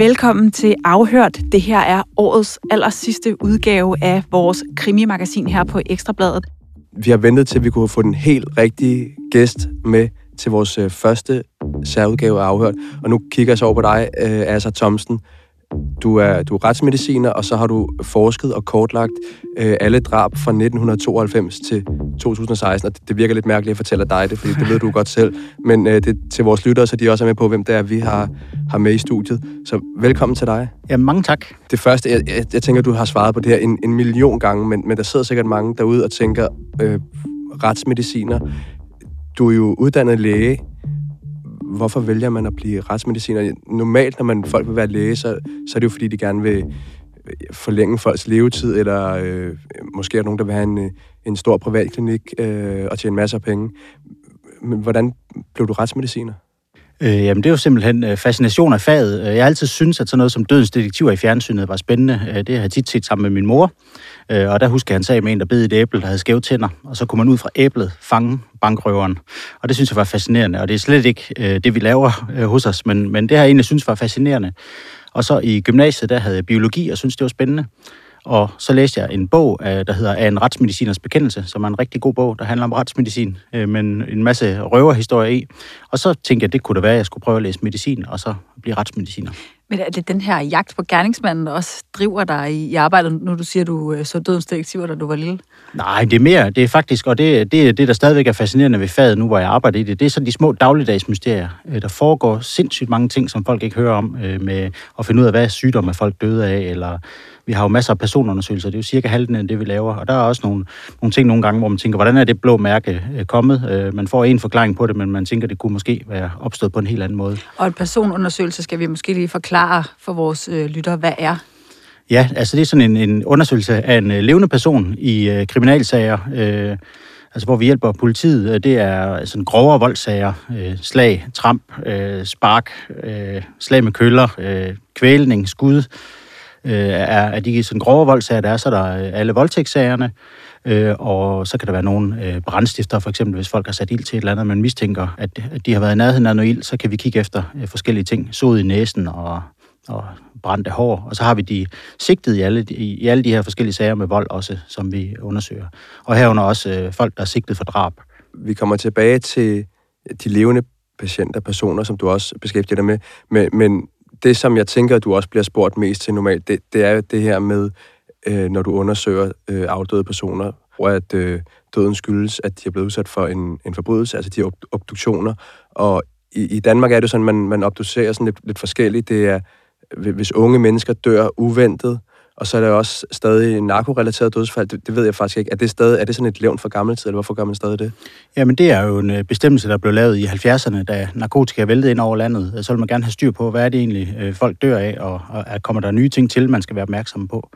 Velkommen til Afhørt. Det her er årets aller sidste udgave af vores krimimagasin her på Ekstrabladet. Vi har ventet til, at vi kunne få den helt rigtige gæst med til vores øh, første særudgave af Afhørt. Og nu kigger jeg så over på dig, øh, Asa Thomsen. Du er, du er retsmediciner, og så har du forsket og kortlagt øh, alle drab fra 1992 til 2016. Og det, det virker lidt mærkeligt at fortælle dig det, fordi det ved du godt selv. Men øh, det til vores lyttere, så de også er med på, hvem det er, vi har, har med i studiet. Så velkommen til dig. Ja, mange tak. Det første, jeg, jeg, jeg tænker, du har svaret på det her en, en million gange, men, men der sidder sikkert mange derude og tænker, øh, retsmediciner, du er jo uddannet læge, hvorfor vælger man at blive retsmediciner? Normalt, når man folk vil være læge, så, så er det jo fordi, de gerne vil øh, forlænge folks levetid, eller øh, måske er der nogen, der vil have en, øh, en stor privatklinik øh, og tjene masser af penge. Men hvordan blev du retsmediciner? Øh, jamen, det er jo simpelthen øh, fascination af faget. Øh, jeg har altid syntes, at sådan noget som dødens detektiver i fjernsynet var spændende. Øh, det har jeg tit set sammen med min mor. Øh, og der husker jeg, han sag med en, der bed et æble, der havde skæve tænder. Og så kunne man ud fra æblet fange bankrøveren. Og det synes jeg var fascinerende. Og det er slet ikke øh, det, vi laver øh, hos os, men, men det har jeg egentlig synes var fascinerende. Og så i gymnasiet, der havde jeg biologi, og synes det var spændende. Og så læste jeg en bog, der hedder Af en retsmediciners bekendelse, som er en rigtig god bog, der handler om retsmedicin, men en masse røverhistorier i. Og så tænkte jeg, det kunne det være, at jeg skulle prøve at læse medicin, og så blive retsmediciner. Men er det den her jagt på gerningsmanden, der også driver dig i, arbejdet, nu du siger, du øh, så dødens detektiver, da du var lille? Nej, det er mere, det er faktisk, og det, det, det der stadigvæk er fascinerende ved faget nu, hvor jeg arbejder i det, det er sådan de små dagligdags mysterier. Øh, der foregår sindssygt mange ting, som folk ikke hører om, øh, med at finde ud af, hvad sygdomme folk døde af, eller vi har jo masser af personundersøgelser, det er jo cirka halvdelen af det, vi laver, og der er også nogle, nogle ting nogle gange, hvor man tænker, hvordan er det blå mærke øh, kommet? Øh, man får en forklaring på det, men man tænker, det kunne måske være opstået på en helt anden måde. Og en personundersøgelse skal vi måske lige forklare for vores øh, lyttere, hvad er? Ja, altså det er sådan en, en undersøgelse af en øh, levende person i øh, kriminalsager, øh, altså hvor vi hjælper politiet. Øh, det er sådan grovere voldsager, øh, slag, tramp, øh, spark, øh, slag med køller, øh, kvælning, skud, øh, er, er de sådan grove voldsager, der er, så er der øh, alle voldtægtssagerne, øh, og så kan der være nogle øh, brandstifter, for eksempel hvis folk har sat ild til et eller andet, man mistænker, at, at de har været i nærheden af noget ild, så kan vi kigge efter øh, forskellige ting, sod i næsen og, og brændte hår, og så har vi de sigtede i alle, i, i alle de her forskellige sager med vold også, som vi undersøger. Og herunder også øh, folk, der er sigtet for drab. Vi kommer tilbage til de levende patienter, personer, som du også beskæftiger dig med, men, men det, som jeg tænker, at du også bliver spurgt mest til normalt, det, det er jo det her med, øh, når du undersøger øh, afdøde personer, hvor at øh, døden skyldes, at de er blevet udsat for en, en forbrydelse, altså de obduktioner. Og i, i Danmark er det sådan, at man, man obducerer sådan lidt, lidt forskelligt. Det er, hvis unge mennesker dør uventet, og så er der også stadig narkorelateret dødsfald. Det, det ved jeg faktisk ikke. Er det, stadig, er det sådan et levn for gammel tid, eller hvorfor gør man stadig det? Jamen, det er jo en øh, bestemmelse, der blev lavet i 70'erne, da narkotika væltede ind over landet. Øh, så vil man gerne have styr på, hvad er det egentlig, øh, folk dør af, og, og kommer der nye ting til, man skal være opmærksom på.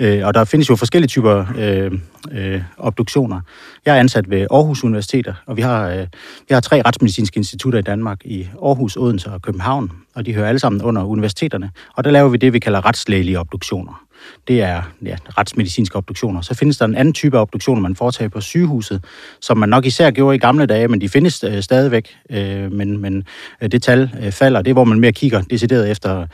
Øh, og der findes jo forskellige typer øh, øh, obduktioner. Jeg er ansat ved Aarhus Universiteter, og vi har, øh, vi har tre retsmedicinske institutter i Danmark, i Aarhus, Odense og København, og de hører alle sammen under universiteterne. Og der laver vi det, vi kalder retslægelige obduktioner. Det er ja, retsmedicinske obduktioner. Så findes der en anden type obduktioner, man foretager på sygehuset, som man nok især gjorde i gamle dage, men de findes øh, stadigvæk. Øh, men men øh, det tal øh, falder. Det er, hvor man mere kigger decideret efter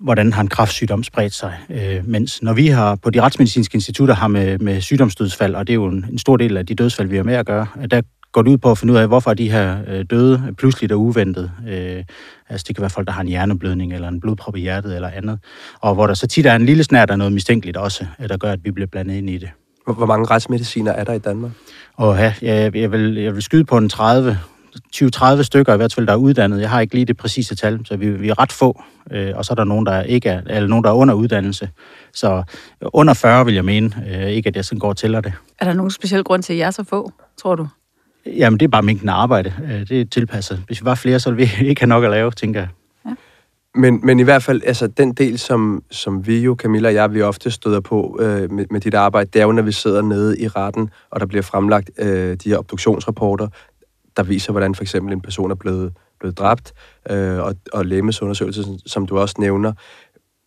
hvordan har en kraftsygdom spredt sig. Øh, mens når vi har på de retsmedicinske institutter har med, med sygdomsdødsfald, og det er jo en, en stor del af de dødsfald, vi har med at gøre, der går det ud på at finde ud af, hvorfor de her øh, døde pludselig er uventet. Øh, altså det kan være folk, der har en hjerneblødning, eller en blodprop i hjertet, eller andet. Og hvor der så tit er en lille snært af noget mistænkeligt også, der gør, at vi bliver blandet ind i det. Hvor mange retsmediciner er der i Danmark? Og ja, jeg, jeg, vil, jeg vil skyde på en 30 20-30 stykker i hvert fald, der er uddannet. Jeg har ikke lige det præcise tal, så vi, vi er ret få. Øh, og så er der nogen, der ikke er, eller nogen, der er under uddannelse. Så under 40 vil jeg mene, øh, ikke at jeg sådan går og tæller det. Er der nogen speciel grund til, at jeg er så få, tror du? Jamen, det er bare mængden af arbejde. Øh, det er tilpasset. Hvis vi var flere, så ville vi ikke have nok at lave, tænker jeg. Men, men i hvert fald, altså den del, som, som vi jo, Camilla og jeg, vi ofte støder på øh, med, med dit arbejde, det er jo, når vi sidder nede i retten, og der bliver fremlagt øh, de her obduktionsrapporter, der viser, hvordan for eksempel en person er blevet, blevet dræbt, øh, og, og lægemiddelsundersøgelse, som du også nævner.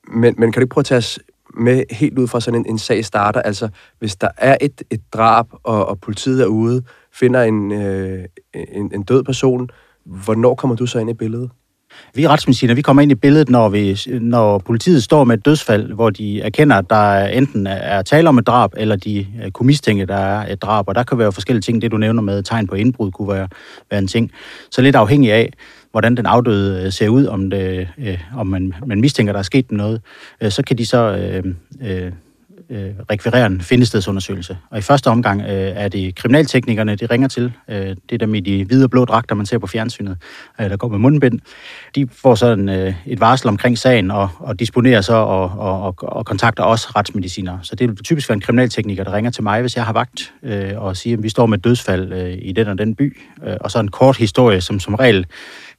Men, men kan du ikke prøve at tage os med helt ud fra sådan en, en sag starter? Altså, hvis der er et, et drab, og, og politiet er ude, finder en, øh, en, en død person, hvornår kommer du så ind i billedet? Vi retsmediciner, vi kommer ind i billedet, når, vi, når politiet står med et dødsfald, hvor de erkender, at der enten er tale om et drab, eller de øh, kunne mistænke, at der er et drab. Og der kan være forskellige ting. Det, du nævner med tegn på indbrud, kunne være, være en ting. Så lidt afhængig af, hvordan den afdøde øh, ser ud, om, det, øh, om man, man mistænker, der er sket noget, øh, så kan de så øh, øh, øh, rekvirere en findestedsundersøgelse. Og i første omgang øh, er det kriminalteknikerne, de ringer til. Øh, det er dem i de hvide og blå dragter, man ser på fjernsynet, øh, der går med mundbind. De får sådan øh, et varsel omkring sagen og, og disponerer så og, og, og, og kontakter os retsmedicinere. Så det vil typisk være en kriminaltekniker, der ringer til mig, hvis jeg har vagt, øh, og siger, at vi står med et dødsfald øh, i den og den by. Øh, og så en kort historie, som som regel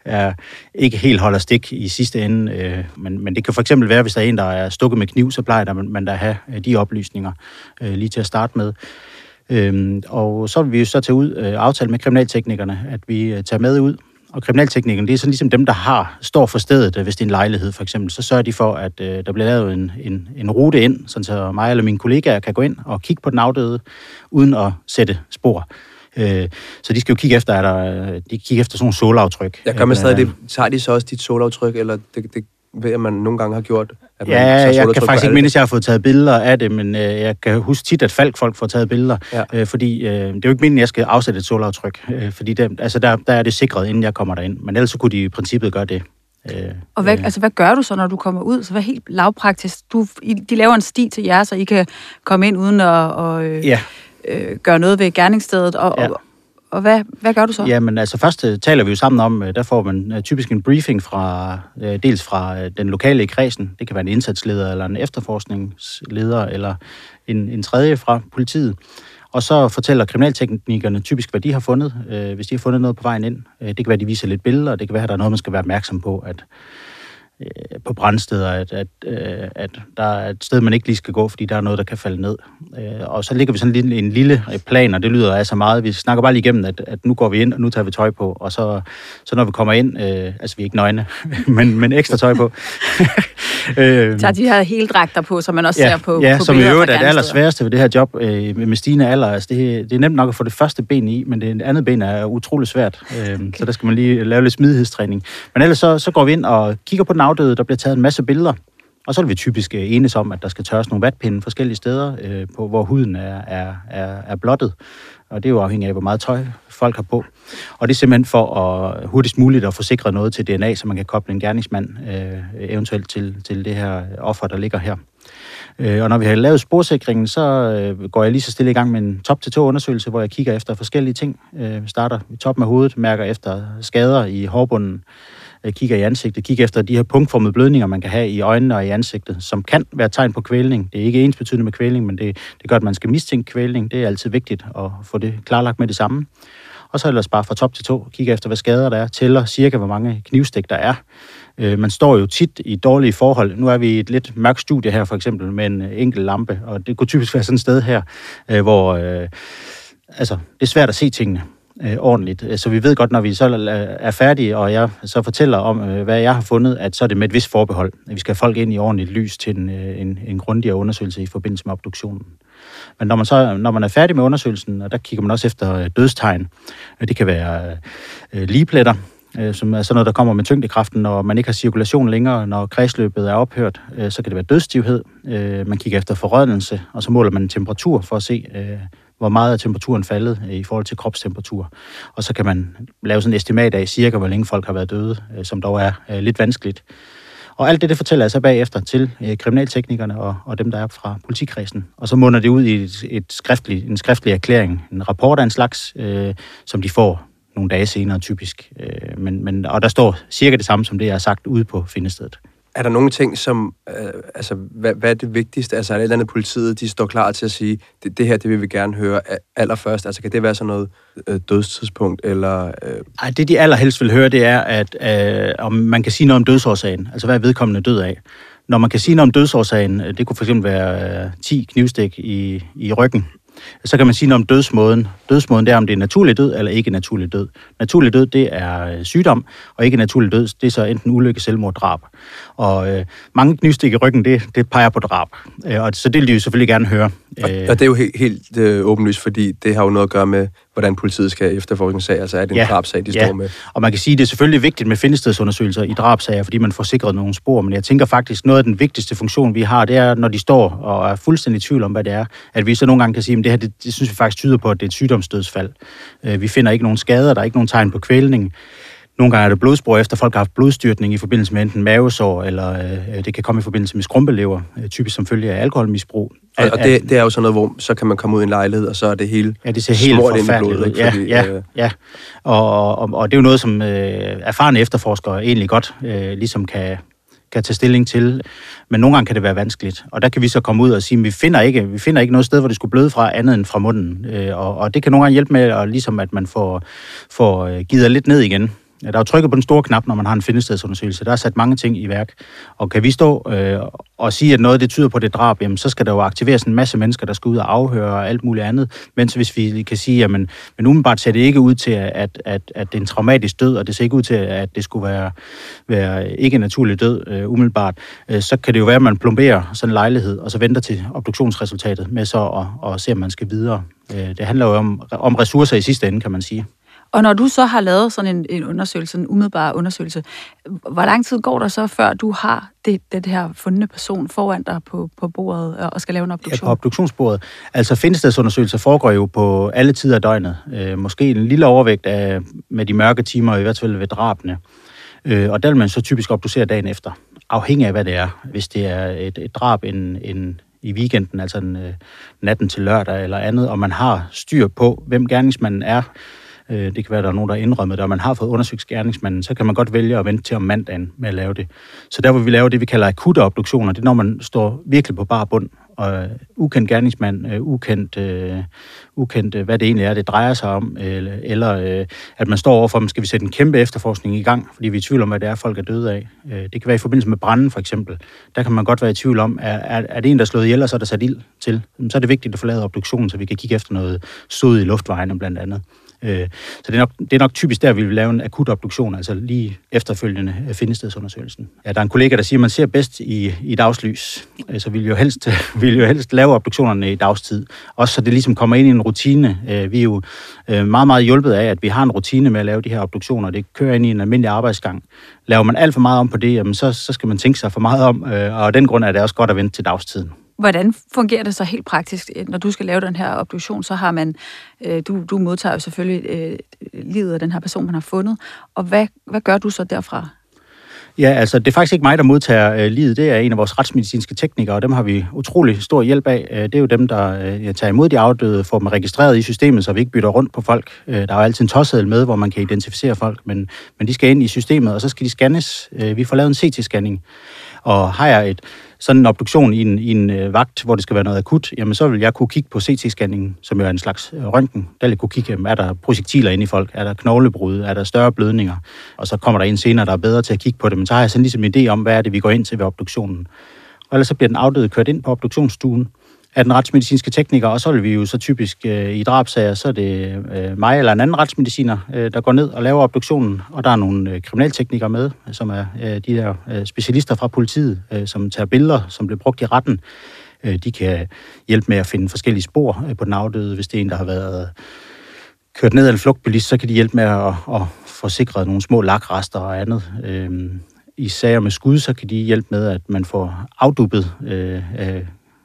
er, ikke helt holder stik i sidste ende. Øh, men, men det kan for eksempel være, hvis der er en, der er stukket med kniv, så plejer der, man der have øh, de oplysninger øh, lige til at starte med. Øhm, og så vil vi jo så tage ud øh, aftale med kriminalteknikerne, at vi øh, tager med ud. Og kriminalteknikerne, det er sådan ligesom dem, der har, står for stedet, øh, hvis det er en lejlighed for eksempel. Så sørger de for, at øh, der bliver lavet en, en, en rute ind, så mig eller mine kollegaer kan gå ind og kigge på den afdøde, uden at sætte spor. Øh, så de skal jo kigge efter, er der, de kigger efter sådan nogle solaftryk. Ja, gør man stadig det? Tager de så også dit solaftryk, eller det, det ved jeg, man nogle gange har gjort? At man ja, jeg kan faktisk ikke mindes, at jeg har fået taget billeder af det, men øh, jeg kan huske tit, at Falk folk får taget billeder, ja. øh, fordi øh, det er jo ikke meningen, at jeg skal afsætte et solaftryk, øh, fordi det, altså der, der er det sikret, inden jeg kommer derind, men ellers så kunne de i princippet gøre det. Øh, og hvad, øh, altså, hvad gør du så, når du kommer ud? Så hvad helt lavpraktisk? Du, de laver en sti til jer, så I kan komme ind uden at og, øh, ja. Øh, gøre noget ved gerningsstedet, og, ja. og, og hvad, hvad gør du så? Jamen altså først uh, taler vi jo sammen om, uh, der får man uh, typisk en briefing fra, dels fra den lokale i kredsen, det kan være en indsatsleder eller en efterforskningsleder eller en, en tredje fra politiet. Og så fortæller kriminalteknikerne typisk, hvad de har fundet, uh, hvis de har fundet noget på vejen ind. Det kan være, de viser lidt billeder, det kan være, at der er noget, man skal være opmærksom på, at øh, på brændsteder, at, at, øh, at der er et sted, man ikke lige skal gå, fordi der er noget, der kan falde ned. Øh, og så ligger vi sådan en en lille plan, og det lyder altså meget. Vi snakker bare lige igennem, at, at nu går vi ind, og nu tager vi tøj på, og så, så når vi kommer ind, øh, altså vi er ikke nøgne, men, men ekstra tøj på. øh, tager de her heldragter på, som man også ja, ser på Ja, på som i øvrigt er det allersværeste ved det her job øh, med stigende alder. Altså det, det er nemt nok at få det første ben i, men det andet ben er utrolig svært. Øh, okay. Så der skal man lige lave lidt smidighedstræning. Men ellers så, så går vi ind og kigger på den afdøde, der bliver taget en masse billeder, og så er vi typisk øh, enes om, at der skal tørres nogle vatpinde forskellige steder, øh, på, hvor huden er, er, er, er blottet. Og det er jo afhængigt af, hvor meget tøj folk har på. Og det er simpelthen for at hurtigst muligt at få sikret noget til DNA, så man kan koble en gerningsmand øh, eventuelt til, til det her offer, der ligger her. Øh, og når vi har lavet sporsikringen, så øh, går jeg lige så stille i gang med en top-til-to-undersøgelse, hvor jeg kigger efter forskellige ting. Øh, starter i toppen af hovedet, mærker efter skader i hårbunden, Øh, kigger i ansigtet, kigger efter de her punktformede blødninger, man kan have i øjnene og i ansigtet, som kan være tegn på kvælning. Det er ikke ens betydende med kvælning, men det, det gør, at man skal mistænke kvælning. Det er altid vigtigt at få det klarlagt med det samme. Og så ellers bare fra top til to, kigge efter, hvad skader der er, tæller cirka, hvor mange knivstik der er. Øh, man står jo tit i dårlige forhold. Nu er vi i et lidt mørkt studie her, for eksempel, med en øh, enkelt lampe, og det kunne typisk være sådan et sted her, øh, hvor øh, altså, det er svært at se tingene øh, ordentligt. Øh, så vi ved godt, når vi så er færdige, og jeg så fortæller om, øh, hvad jeg har fundet, at så er det med et vist forbehold. At vi skal have folk ind i ordentligt lys til en, øh, en, en grundigere undersøgelse i forbindelse med obduktionen. Men når man, så, når man er færdig med undersøgelsen, og der kigger man også efter øh, dødstegn, det kan være øh, øh ligepletter, øh, som er sådan noget, der kommer med tyngdekraften, når man ikke har cirkulation længere, når kredsløbet er ophørt, øh, så kan det være dødsstivhed. Øh, man kigger efter forrødnelse, og så måler man temperatur for at se, øh, hvor meget er temperaturen faldet øh, i forhold til kropstemperatur. Og så kan man lave sådan et estimat af cirka, hvor længe folk har været døde, øh, som dog er lidt vanskeligt. Og alt det, det fortæller jeg så bagefter til øh, kriminalteknikerne og, og dem, der er fra politikredsen. Og så munder det ud i et, et skriftlig, en skriftlig erklæring, en rapport af en slags, øh, som de får nogle dage senere typisk. Øh, men, men, og der står cirka det samme, som det, jeg har sagt ude på findestedet. Er der nogle ting, som... Øh, altså, hvad, hvad er det vigtigste? Altså, er det et eller andet politiet, de står klar til at sige, det, det her, det vil vi gerne høre allerførst? Altså, kan det være sådan noget øh, dødstidspunkt, eller... Øh... Ej, det de allerhelst vil høre, det er, at øh, om man kan sige noget om dødsårsagen. Altså, hvad er vedkommende død af? Når man kan sige noget om dødsårsagen, øh, det kunne for eksempel være øh, 10 knivstik i, i ryggen, så kan man sige noget om dødsmåden. Dødsmåden det er, om det er naturlig død eller ikke naturlig død. Naturlig død, det er øh, sygdom, og ikke naturlig død, det er så enten ulykke, selvmord, drab. Og øh, mange knivstik i ryggen, det, det peger på drab. Øh, og så det vil de jo selvfølgelig gerne høre. Og, og det er jo helt, helt øh, åbenlyst, fordi det har jo noget at gøre med, hvordan politiet skal efterforske en sag. Altså er det en ja. drabsag, de ja. står med? Og man kan sige, at det er selvfølgelig vigtigt med findestedsundersøgelser i drabsager, fordi man får sikret nogle spor. Men jeg tænker faktisk, noget af den vigtigste funktion, vi har, det er, når de står og er fuldstændig i tvivl om, hvad det er, at vi så nogle gange kan sige, at det her, det, det synes vi faktisk tyder på, at det er et sygdomsdødsfald. Øh, vi finder ikke nogen skader, der er ikke nogen tegn på kvælning. Nogle gange er det blodspor efter folk har haft blodstyrtning i forbindelse med enten mavesår, eller øh, det kan komme i forbindelse med skrumpelever, øh, typisk som følge af alkoholmisbrug. Og, og det, det er jo sådan noget, hvor så kan man komme ud i en lejlighed, og så er det hele Ja, det ser helt forfærdeligt ud. Ja, Fordi, ja, øh... ja. Og, og, og det er jo noget, som øh, erfarne efterforskere egentlig godt øh, ligesom kan, kan tage stilling til. Men nogle gange kan det være vanskeligt. Og der kan vi så komme ud og sige, at vi finder ikke, vi finder ikke noget sted, hvor det skulle bløde fra andet end fra munden. Øh, og, og det kan nogle gange hjælpe med, at, ligesom at man får, får øh, givet lidt ned igen. Ja, der er jo trykket på den store knap, når man har en findestedsundersøgelse. Der er sat mange ting i værk. Og kan vi stå øh, og sige, at noget det tyder på det drab, jamen, så skal der jo aktiveres en masse mennesker, der skal ud og afhøre og alt muligt andet. Mens hvis vi kan sige, at men umiddelbart ser det ikke ud til, at, at, at det er en traumatisk død, og det ser ikke ud til, at det skulle være, være ikke en naturlig død øh, umiddelbart, øh, så kan det jo være, at man plomberer sådan en lejlighed, og så venter til obduktionsresultatet med så at, at se, om man skal videre. Øh, det handler jo om, om ressourcer i sidste ende, kan man sige. Og når du så har lavet sådan en, en undersøgelse, en umiddelbar undersøgelse, hvor lang tid går der så, før du har det, det her fundne person foran dig på, på bordet og skal lave en obduktion? Ja, på obduktionsbordet. Altså findestedsundersøgelser foregår jo på alle tider af døgnet. Øh, måske en lille overvægt af, med de mørke timer, i hvert fald ved drabene. Øh, og der vil man så typisk obducere dagen efter, afhængig af hvad det er. Hvis det er et, et drab en, en, i weekenden, altså en, øh, natten til lørdag eller andet, og man har styr på, hvem gerningsmanden er, Øh, det kan være, at der er nogen, der har indrømmet det, og man har fået undersøgt gerningsmanden, så kan man godt vælge at vente til om mandagen med at lave det. Så der, hvor vi laver det, vi kalder akutte obduktioner, det er, når man står virkelig på bar bund, og øh, ukendt gerningsmand, øh, ukendt, øh, ukendt øh, hvad det egentlig er, det drejer sig om, eller, eller øh, at man står overfor, man skal vi sætte en kæmpe efterforskning i gang, fordi vi er i tvivl om, hvad det er, folk er døde af. Det kan være i forbindelse med branden, for eksempel. Der kan man godt være i tvivl om, er, er, er det en, der er slået ihjel, og så er der sat ild til. Så er det vigtigt at få lavet obduktionen, så vi kan kigge efter noget sod i luftvejene, blandt andet. Øh, så det er, nok, det er nok typisk der, vi vil lave en akut obduktion, altså lige efterfølgende øh, findestedsundersøgelsen. Ja, der er en kollega, der siger, at man ser bedst i, i dagslys, øh, så vi vil jo helst, vil jo helst lave obduktionerne i dagstid. Også så det ligesom kommer ind i en rutine. Øh, vi er jo øh, meget, meget hjulpet af, at vi har en rutine med at lave de her obduktioner. Det kører ind i en almindelig arbejdsgang. Laver man alt for meget om på det, jamen så, så skal man tænke sig for meget om, øh, og af den grund er det også godt at vente til dagstiden. Hvordan fungerer det så helt praktisk, øh, når du skal lave den her obduktion? Så har man, øh, du, du modtager jo selvfølgelig øh, livet af den her person, man har fundet. Og hvad, hvad gør du så derfra? Ja, altså det er faktisk ikke mig, der modtager øh, livet. Det er en af vores retsmedicinske teknikere, og dem har vi utrolig stor hjælp af. Øh, det er jo dem, der øh, tager imod de afdøde, får dem registreret i systemet, så vi ikke bytter rundt på folk. Øh, der er jo altid en tosseddel med, hvor man kan identificere folk, men, men de skal ind i systemet, og så skal de scannes. Øh, vi får lavet en CT-scanning, og har jeg et sådan en obduktion i en, i en øh, vagt, hvor det skal være noget akut, jamen så vil jeg kunne kigge på CT-scanningen, som jo er en slags øh, røntgen. Der vil jeg kunne kigge, er der projektiler inde i folk? Er der knoglebrud? Er der større blødninger? Og så kommer der en senere, der er bedre til at kigge på det. Men så har jeg sådan ligesom en idé om, hvad er det, vi går ind til ved obduktionen. Og ellers så bliver den afdøde kørt ind på obduktionsstuen, af den retsmedicinske tekniker, og så vil vi jo så typisk øh, i drabsager, så er det øh, mig eller en anden retsmediciner, øh, der går ned og laver obduktionen, og der er nogle øh, kriminalteknikere med, som er øh, de der øh, specialister fra politiet, øh, som tager billeder, som bliver brugt i retten. Øh, de kan hjælpe med at finde forskellige spor øh, på den afdøde, hvis det er en, der har været kørt ned af en flugtbilist, så kan de hjælpe med at, at få sikret nogle små lakrester og andet. Øh, I sager med skud, så kan de hjælpe med, at man får afduppet øh, øh,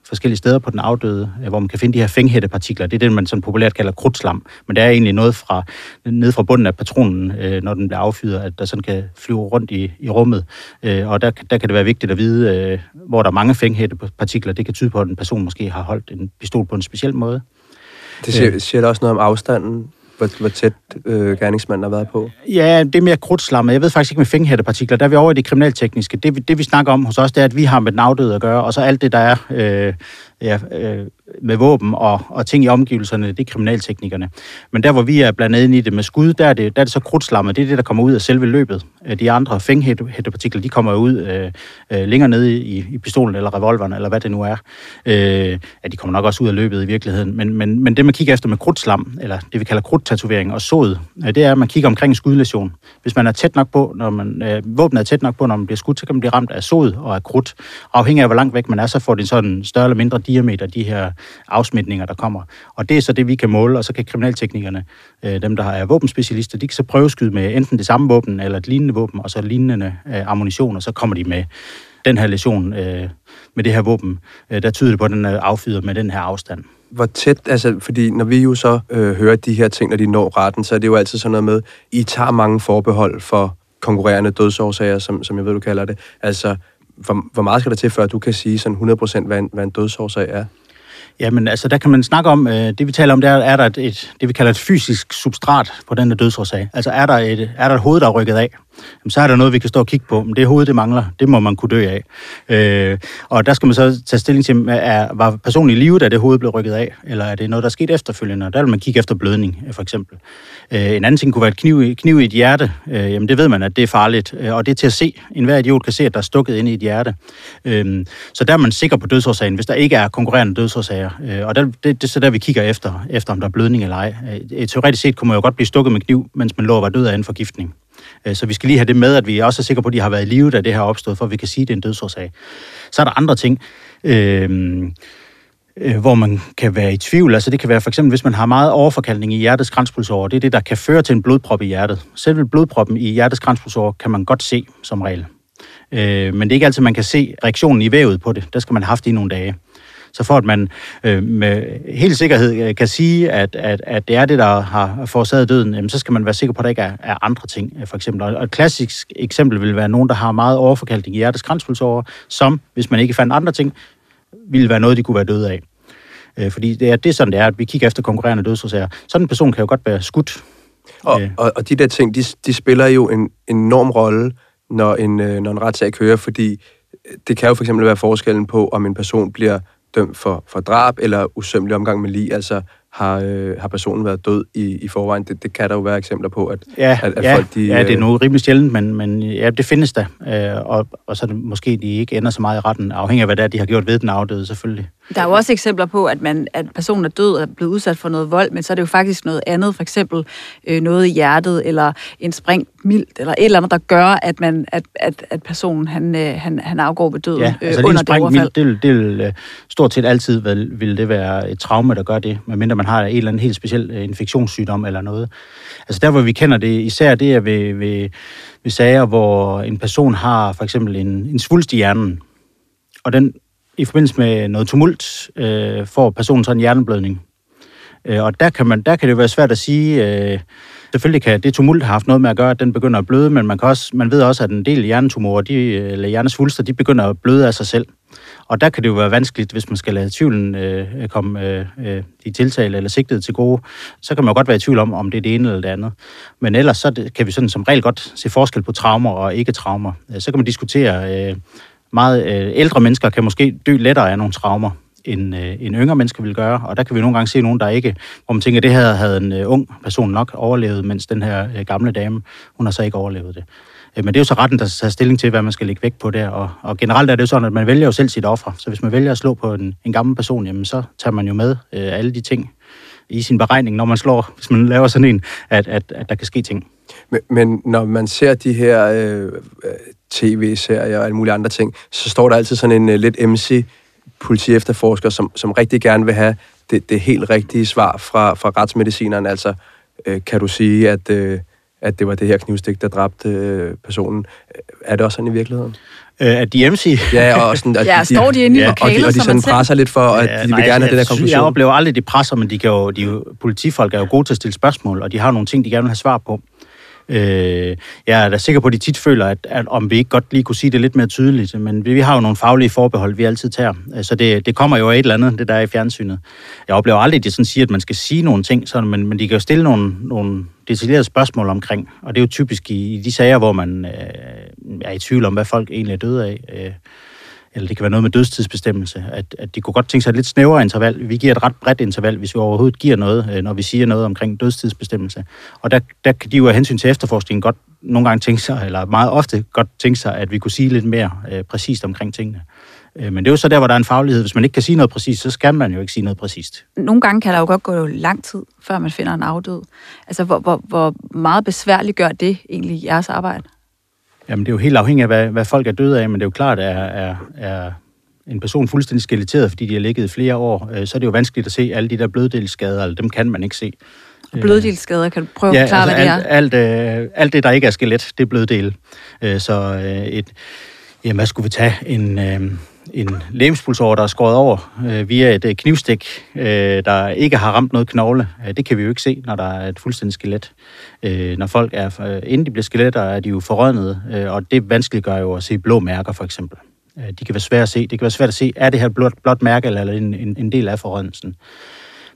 forskellige steder på den afdøde, øh, hvor man kan finde de her fænghættepartikler. Det er det, man sådan populært kalder krudtslam. Men det er egentlig noget fra, ned fra bunden af patronen, øh, når den bliver affyret, at der sådan kan flyve rundt i, i rummet. Øh, og der, der kan det være vigtigt at vide, hvor der er mange fænghættepartikler. Det kan tyde på, at en person måske har holdt en pistol på en speciel måde. Det siger, siger det også noget om afstanden hvor, hvor tæt øh, gerningsmanden har været på? Ja, det er mere krudtslammet. Jeg ved faktisk ikke med fingerhættepartikler. Der er vi over i det kriminaltekniske. Det, det vi snakker om hos os, det er, at vi har med den afdøde at gøre, og så alt det, der er øh, ja, øh, med våben og, og ting i omgivelserne, det er kriminalteknikerne. Men der, hvor vi er blandt andet i det med skud, der er det, der er det så krudtslammet. Det er det, der kommer ud af selve løbet. Øh, de andre fænghættepartikler, de kommer ud øh, øh, længere nede i, i pistolen eller revolveren, eller hvad det nu er. Øh, ja, de kommer nok også ud af løbet i virkeligheden. Men, men, men det, man kigger efter med krudtslam, eller det, vi kalder krudttatovering og sod, øh, det er, at man kigger omkring en skudlæsion. Hvis man er tæt nok på, når man, øh, våbnet er tæt nok på, når man bliver skudt, så kan man blive ramt af sod og af krudt. Afhængig af, hvor langt væk man er, så får det sådan større eller mindre diameter, de her afsmitninger, der kommer. Og det er så det, vi kan måle, og så kan kriminalteknikerne, øh, dem der er våbenspecialister, de kan så prøveskyde med enten det samme våben eller et lignende våben, og så lignende øh, ammunition, og så kommer de med den her lesion øh, med det her våben, øh, der tyder det på, at den øh, er affyret med den her afstand. Hvor tæt, altså, fordi når vi jo så øh, hører de her ting, når de når retten, så er det jo altid sådan noget med, I tager mange forbehold for konkurrerende dødsårsager, som, som jeg ved, du kalder det. Altså, hvor, hvor meget skal der til, før du kan sige sådan 100% hvad en, hvad en dødsårsag er? Jamen, altså, der kan man snakke om, øh, det vi taler om, der er der et, et, det vi kalder et fysisk substrat på den der dødsårsag. Altså, er der, et, er der et hoved, der er rykket af, jamen, så er der noget, vi kan stå og kigge på. Men det hoved, det mangler. Det må man kunne dø af. Øh, og der skal man så tage stilling til, er, var personen i live, da det hoved blev rykket af? Eller er det noget, der er sket efterfølgende? Der vil man kigge efter blødning, øh, for eksempel. Øh, en anden ting kunne være et kniv, kniv i et hjerte. Øh, jamen, det ved man, at det er farligt. Øh, og det er til at se. En hver idiot kan se, at der er stukket ind i et hjerte. Øh, så der er man sikker på dødsårsagen, hvis der ikke er konkurrerende dødsårsager. Øh, og der, det, det er så der, vi kigger efter, efter om der er blødning eller ej. Øh, teoretisk set kunne man jo godt blive stukket med kniv, mens man lå og var død af en forgiftning. Øh, så vi skal lige have det med, at vi også er sikre på, at de har været i live, da det her er opstået, for at vi kan sige, at det er en dødsårsag. Så er der andre ting, øh, øh hvor man kan være i tvivl. Altså det kan være for eksempel, hvis man har meget overforkaldning i hjertets kranspulsår. Det er det, der kan føre til en blodprop i hjertet. Selve blodproppen i hjertets kranspulsår kan man godt se som regel. Øh, men det er ikke altid, man kan se reaktionen i vævet på det. Der skal man have haft det i nogle dage. Så for at man øh, med helt sikkerhed øh, kan sige, at, at, at det er det, der har forårsaget døden, jamen, så skal man være sikker på, at der ikke er, er andre ting, øh, for eksempel. Og et klassisk eksempel vil være nogen, der har meget overforkalkning i hjertets kranspulsårer, som, hvis man ikke fandt andre ting, ville være noget, de kunne være døde af. Øh, fordi det er, det er sådan, det er, at vi kigger efter konkurrerende dødsårsager. Sådan en person kan jo godt være skudt. Og, øh. og, og de der ting, de, de spiller jo en enorm rolle, når en, når en retssag kører, fordi det kan jo for eksempel være forskellen på, om en person bliver dømt for, for drab eller usømmelig omgang med lige, altså har, øh, har personen været død i, i forvejen. Det, det kan der jo være eksempler på, at, ja, at, at ja, folk de... Ja, det er øh, noget rimelig sjældent, men, men ja, det findes der. Øh, og, og så er det måske, de ikke ender så meget i retten, afhængig af, hvad det er, de har gjort ved den afdøde, selvfølgelig. Der er jo også eksempler på, at, man, at personen er død og er blevet udsat for noget vold, men så er det jo faktisk noget andet, for eksempel øh, noget i hjertet, eller en spring mildt, eller et eller andet, der gør, at, man, at, at, at personen han, øh, han, han afgår ved døden ja, altså, øh, under det overfald. det, vil, det vil øh, stort set altid vil, vil det være et traume, der gør det, medmindre man har en eller anden helt speciel øh, infektionssygdom eller noget. Altså der, hvor vi kender det, især det er ved, ved, ved sager, hvor en person har for eksempel en, en svulst i hjernen, og den i forbindelse med noget tumult øh, får personen så en hjerneblødning. Øh, og der kan, man, der kan det være svært at sige, øh, selvfølgelig kan det tumult have haft noget med at gøre, at den begynder at bløde, men man, kan også, man ved også, at en del hjernetumorer, de, øh, eller hjernesvulster, de begynder at bløde af sig selv. Og der kan det jo være vanskeligt, hvis man skal lade tvivlen øh, komme øh, øh de tiltale eller sigtede til gode. Så kan man jo godt være i tvivl om, om det er det ene eller det andet. Men ellers så det, kan vi sådan som regel godt se forskel på traumer og ikke-traumer. Øh, så kan man diskutere, øh, meget øh, ældre mennesker kan måske dø lettere af nogle traumer, end, øh, en yngre mennesker vil gøre. Og der kan vi nogle gange se nogen, der ikke, hvor man tænker, at det her havde en øh, ung person nok overlevet, mens den her øh, gamle dame, hun har så ikke overlevet det. Øh, men det er jo så retten, der tager stilling til, hvad man skal lægge vægt på der. Og, og generelt er det jo sådan, at man vælger jo selv sit offer. Så hvis man vælger at slå på en, en gammel person, jamen så tager man jo med øh, alle de ting i sin beregning, når man slår, hvis man laver sådan en, at, at, at der kan ske ting. Men, men når man ser de her øh, tv-serier og alle mulige andre ting, så står der altid sådan en øh, lidt MC politiefterforsker, som, som rigtig gerne vil have det, det helt rigtige svar fra, fra retsmedicineren. Altså, øh, kan du sige, at, øh, at det var det her knivstik, der dræbte øh, personen? Er det også sådan i virkeligheden? Øh, at de MC... Ja, og sådan, at ja, de, står de inde i ja, lokalet, og de, og de sådan presser lidt for, at ja, de nej, vil gerne have den der konklusion. Jeg oplever aldrig, de presser, men de kan jo, de jo, politifolk er jo gode til at stille spørgsmål, og de har nogle ting, de gerne vil have svar på. Øh, jeg er da sikker på, at de tit føler, at, at om vi ikke godt lige kunne sige det lidt mere tydeligt, men vi, vi har jo nogle faglige forbehold, vi altid tager. Øh, så det, det kommer jo af et eller andet, det der er i fjernsynet. Jeg oplever aldrig, at de sådan siger, at man skal sige nogle ting, sådan, men, men de kan jo stille nogle, nogle detaljerede spørgsmål omkring, og det er jo typisk i, i de sager, hvor man øh, er i tvivl om, hvad folk egentlig er døde af. Øh, eller det kan være noget med dødstidsbestemmelse, at, at de kunne godt tænke sig et lidt snævere interval. Vi giver et ret bredt interval, hvis vi overhovedet giver noget, øh, når vi siger noget omkring dødstidsbestemmelse. Og der, der kan de jo af hensyn til efterforskningen godt nogle gange tænke sig, eller meget ofte godt tænke sig, at vi kunne sige lidt mere øh, præcist omkring tingene. Øh, men det er jo så der, hvor der er en faglighed. Hvis man ikke kan sige noget præcist, så skal man jo ikke sige noget præcist. Nogle gange kan der jo godt gå lang tid, før man finder en afdød. Altså, hvor, hvor, hvor meget besværligt gør det egentlig jeres arbejde? Jamen, det er jo helt afhængigt af, hvad, hvad folk er døde af, men det er jo klart, at er, er, en person fuldstændig skeletteret, fordi de har ligget i flere år, øh, så er det jo vanskeligt at se alle de der bløddelsskader, eller dem kan man ikke se. Og bløddelsskader, kan du prøve ja, at forklare, altså hvad det alt, er? Alt, øh, alt det, der ikke er skelet, det er bløddel. Øh, så øh, et, jamen, hvad skulle vi tage? En, øh, en lemspulsår, der er skåret over øh, via et øh, knivstik, øh, der ikke har ramt noget knogle. Øh, det kan vi jo ikke se, når der er et fuldstændigt skelet. Øh, når folk er, øh, inden de bliver skeletter, er de jo forrødnede, øh, og det vanskeliggør jo at se blå mærker, for eksempel. Øh, de kan være svære at se. Det kan være svært at se, er det her blot, blot mærke, eller en, en, en del af forrødelsen.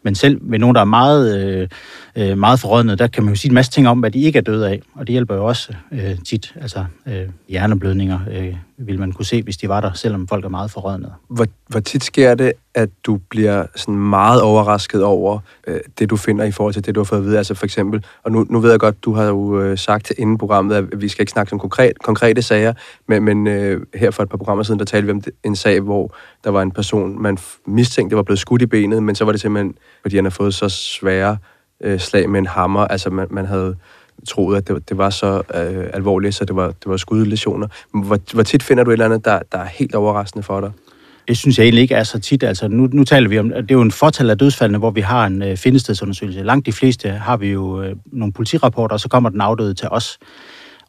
Men selv med nogen, der er meget, øh, øh, meget forrådnet, der kan man jo sige en masse ting om, hvad de ikke er døde af. Og det hjælper jo også øh, tit. Altså øh, hjerneblødninger øh, vil man kunne se, hvis de var der, selvom folk er meget forrådnet. Hvor, hvor tit sker det, at du bliver sådan meget overrasket over øh, det, du finder i forhold til det, du har fået at vide? Altså for eksempel, og nu, nu ved jeg godt, du har jo øh, sagt inden programmet, at vi skal ikke snakke om konkret, konkrete sager, men, men øh, her for et par programmer siden, der talte vi om en sag, hvor der var en person, man mistænkte, var blevet skudt i benet, men så var det simpelthen, fordi han har fået så svære øh, slag med en hammer. Altså man, man havde troet, at det, det var så øh, alvorligt, så det var, det var skudlesioner. Hvor, hvor tit finder du et eller andet, der, der er helt overraskende for dig? Det synes jeg egentlig ikke er så tit. Altså, nu, nu taler vi om, det er jo en fortal af dødsfaldene, hvor vi har en øh, findestedsundersøgelse. Langt de fleste har vi jo øh, nogle politirapporter, og så kommer den afdøde til os.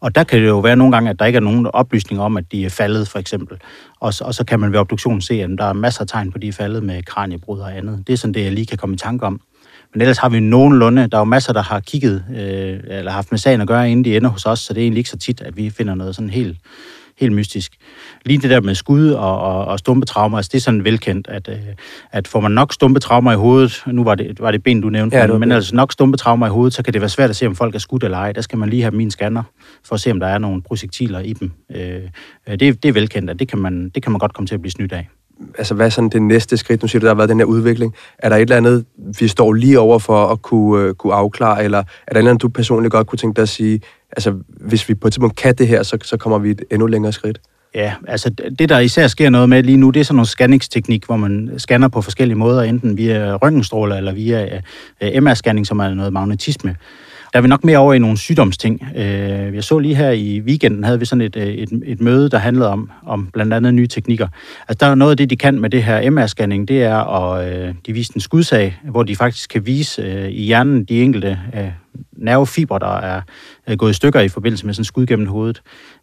Og der kan det jo være nogle gange, at der ikke er nogen oplysninger om, at de er faldet, for eksempel. Og, og så kan man ved obduktionen se, at der er masser af tegn på, at de er faldet med kraniebrud og andet. Det er sådan det, jeg lige kan komme i tanke om. Men ellers har vi nogenlunde, der er jo masser, der har kigget, øh, eller haft med sagen at gøre, inden de ender hos os, så det er egentlig ikke så tit, at vi finder noget sådan helt, helt mystisk. Lige det der med skud og, og, og stumpe traumer, altså det er sådan velkendt, at, øh, at får man nok stumpe traumer i hovedet, nu var det, var det ben, du nævnte, ja, men, men altså nok stumpe traumer i hovedet, så kan det være svært at se, om folk er skudt eller ej. Der skal man lige have min scanner, for at se, om der er nogle projektiler i dem. Øh, det, det er velkendt, at det kan, man, det kan man godt komme til at blive snydt af altså hvad er sådan det næste skridt? Nu siger du, der har været den her udvikling. Er der et eller andet, vi står lige over for at kunne, øh, kunne afklare, eller er der et eller andet, du personligt godt kunne tænke dig at sige, altså hvis vi på et tidspunkt kan det her, så, så kommer vi et endnu længere skridt? Ja, altså det, der især sker noget med lige nu, det er sådan noget scanningsteknik, hvor man scanner på forskellige måder, enten via røntgenstråler eller via øh, MR-scanning, som er noget magnetisme. Der er vi nok mere over i nogle sygdomsting. Øh, jeg så lige her i weekenden, havde vi sådan et, øh, et, et møde, der handlede om, om blandt andet nye teknikker. Altså der er noget af det, de kan med det her MR-scanning, det er, at øh, de viste en skudsag, hvor de faktisk kan vise øh, i hjernen de enkelte øh, nervefibre, der er gået i stykker i forbindelse med sådan en skud gennem hovedet.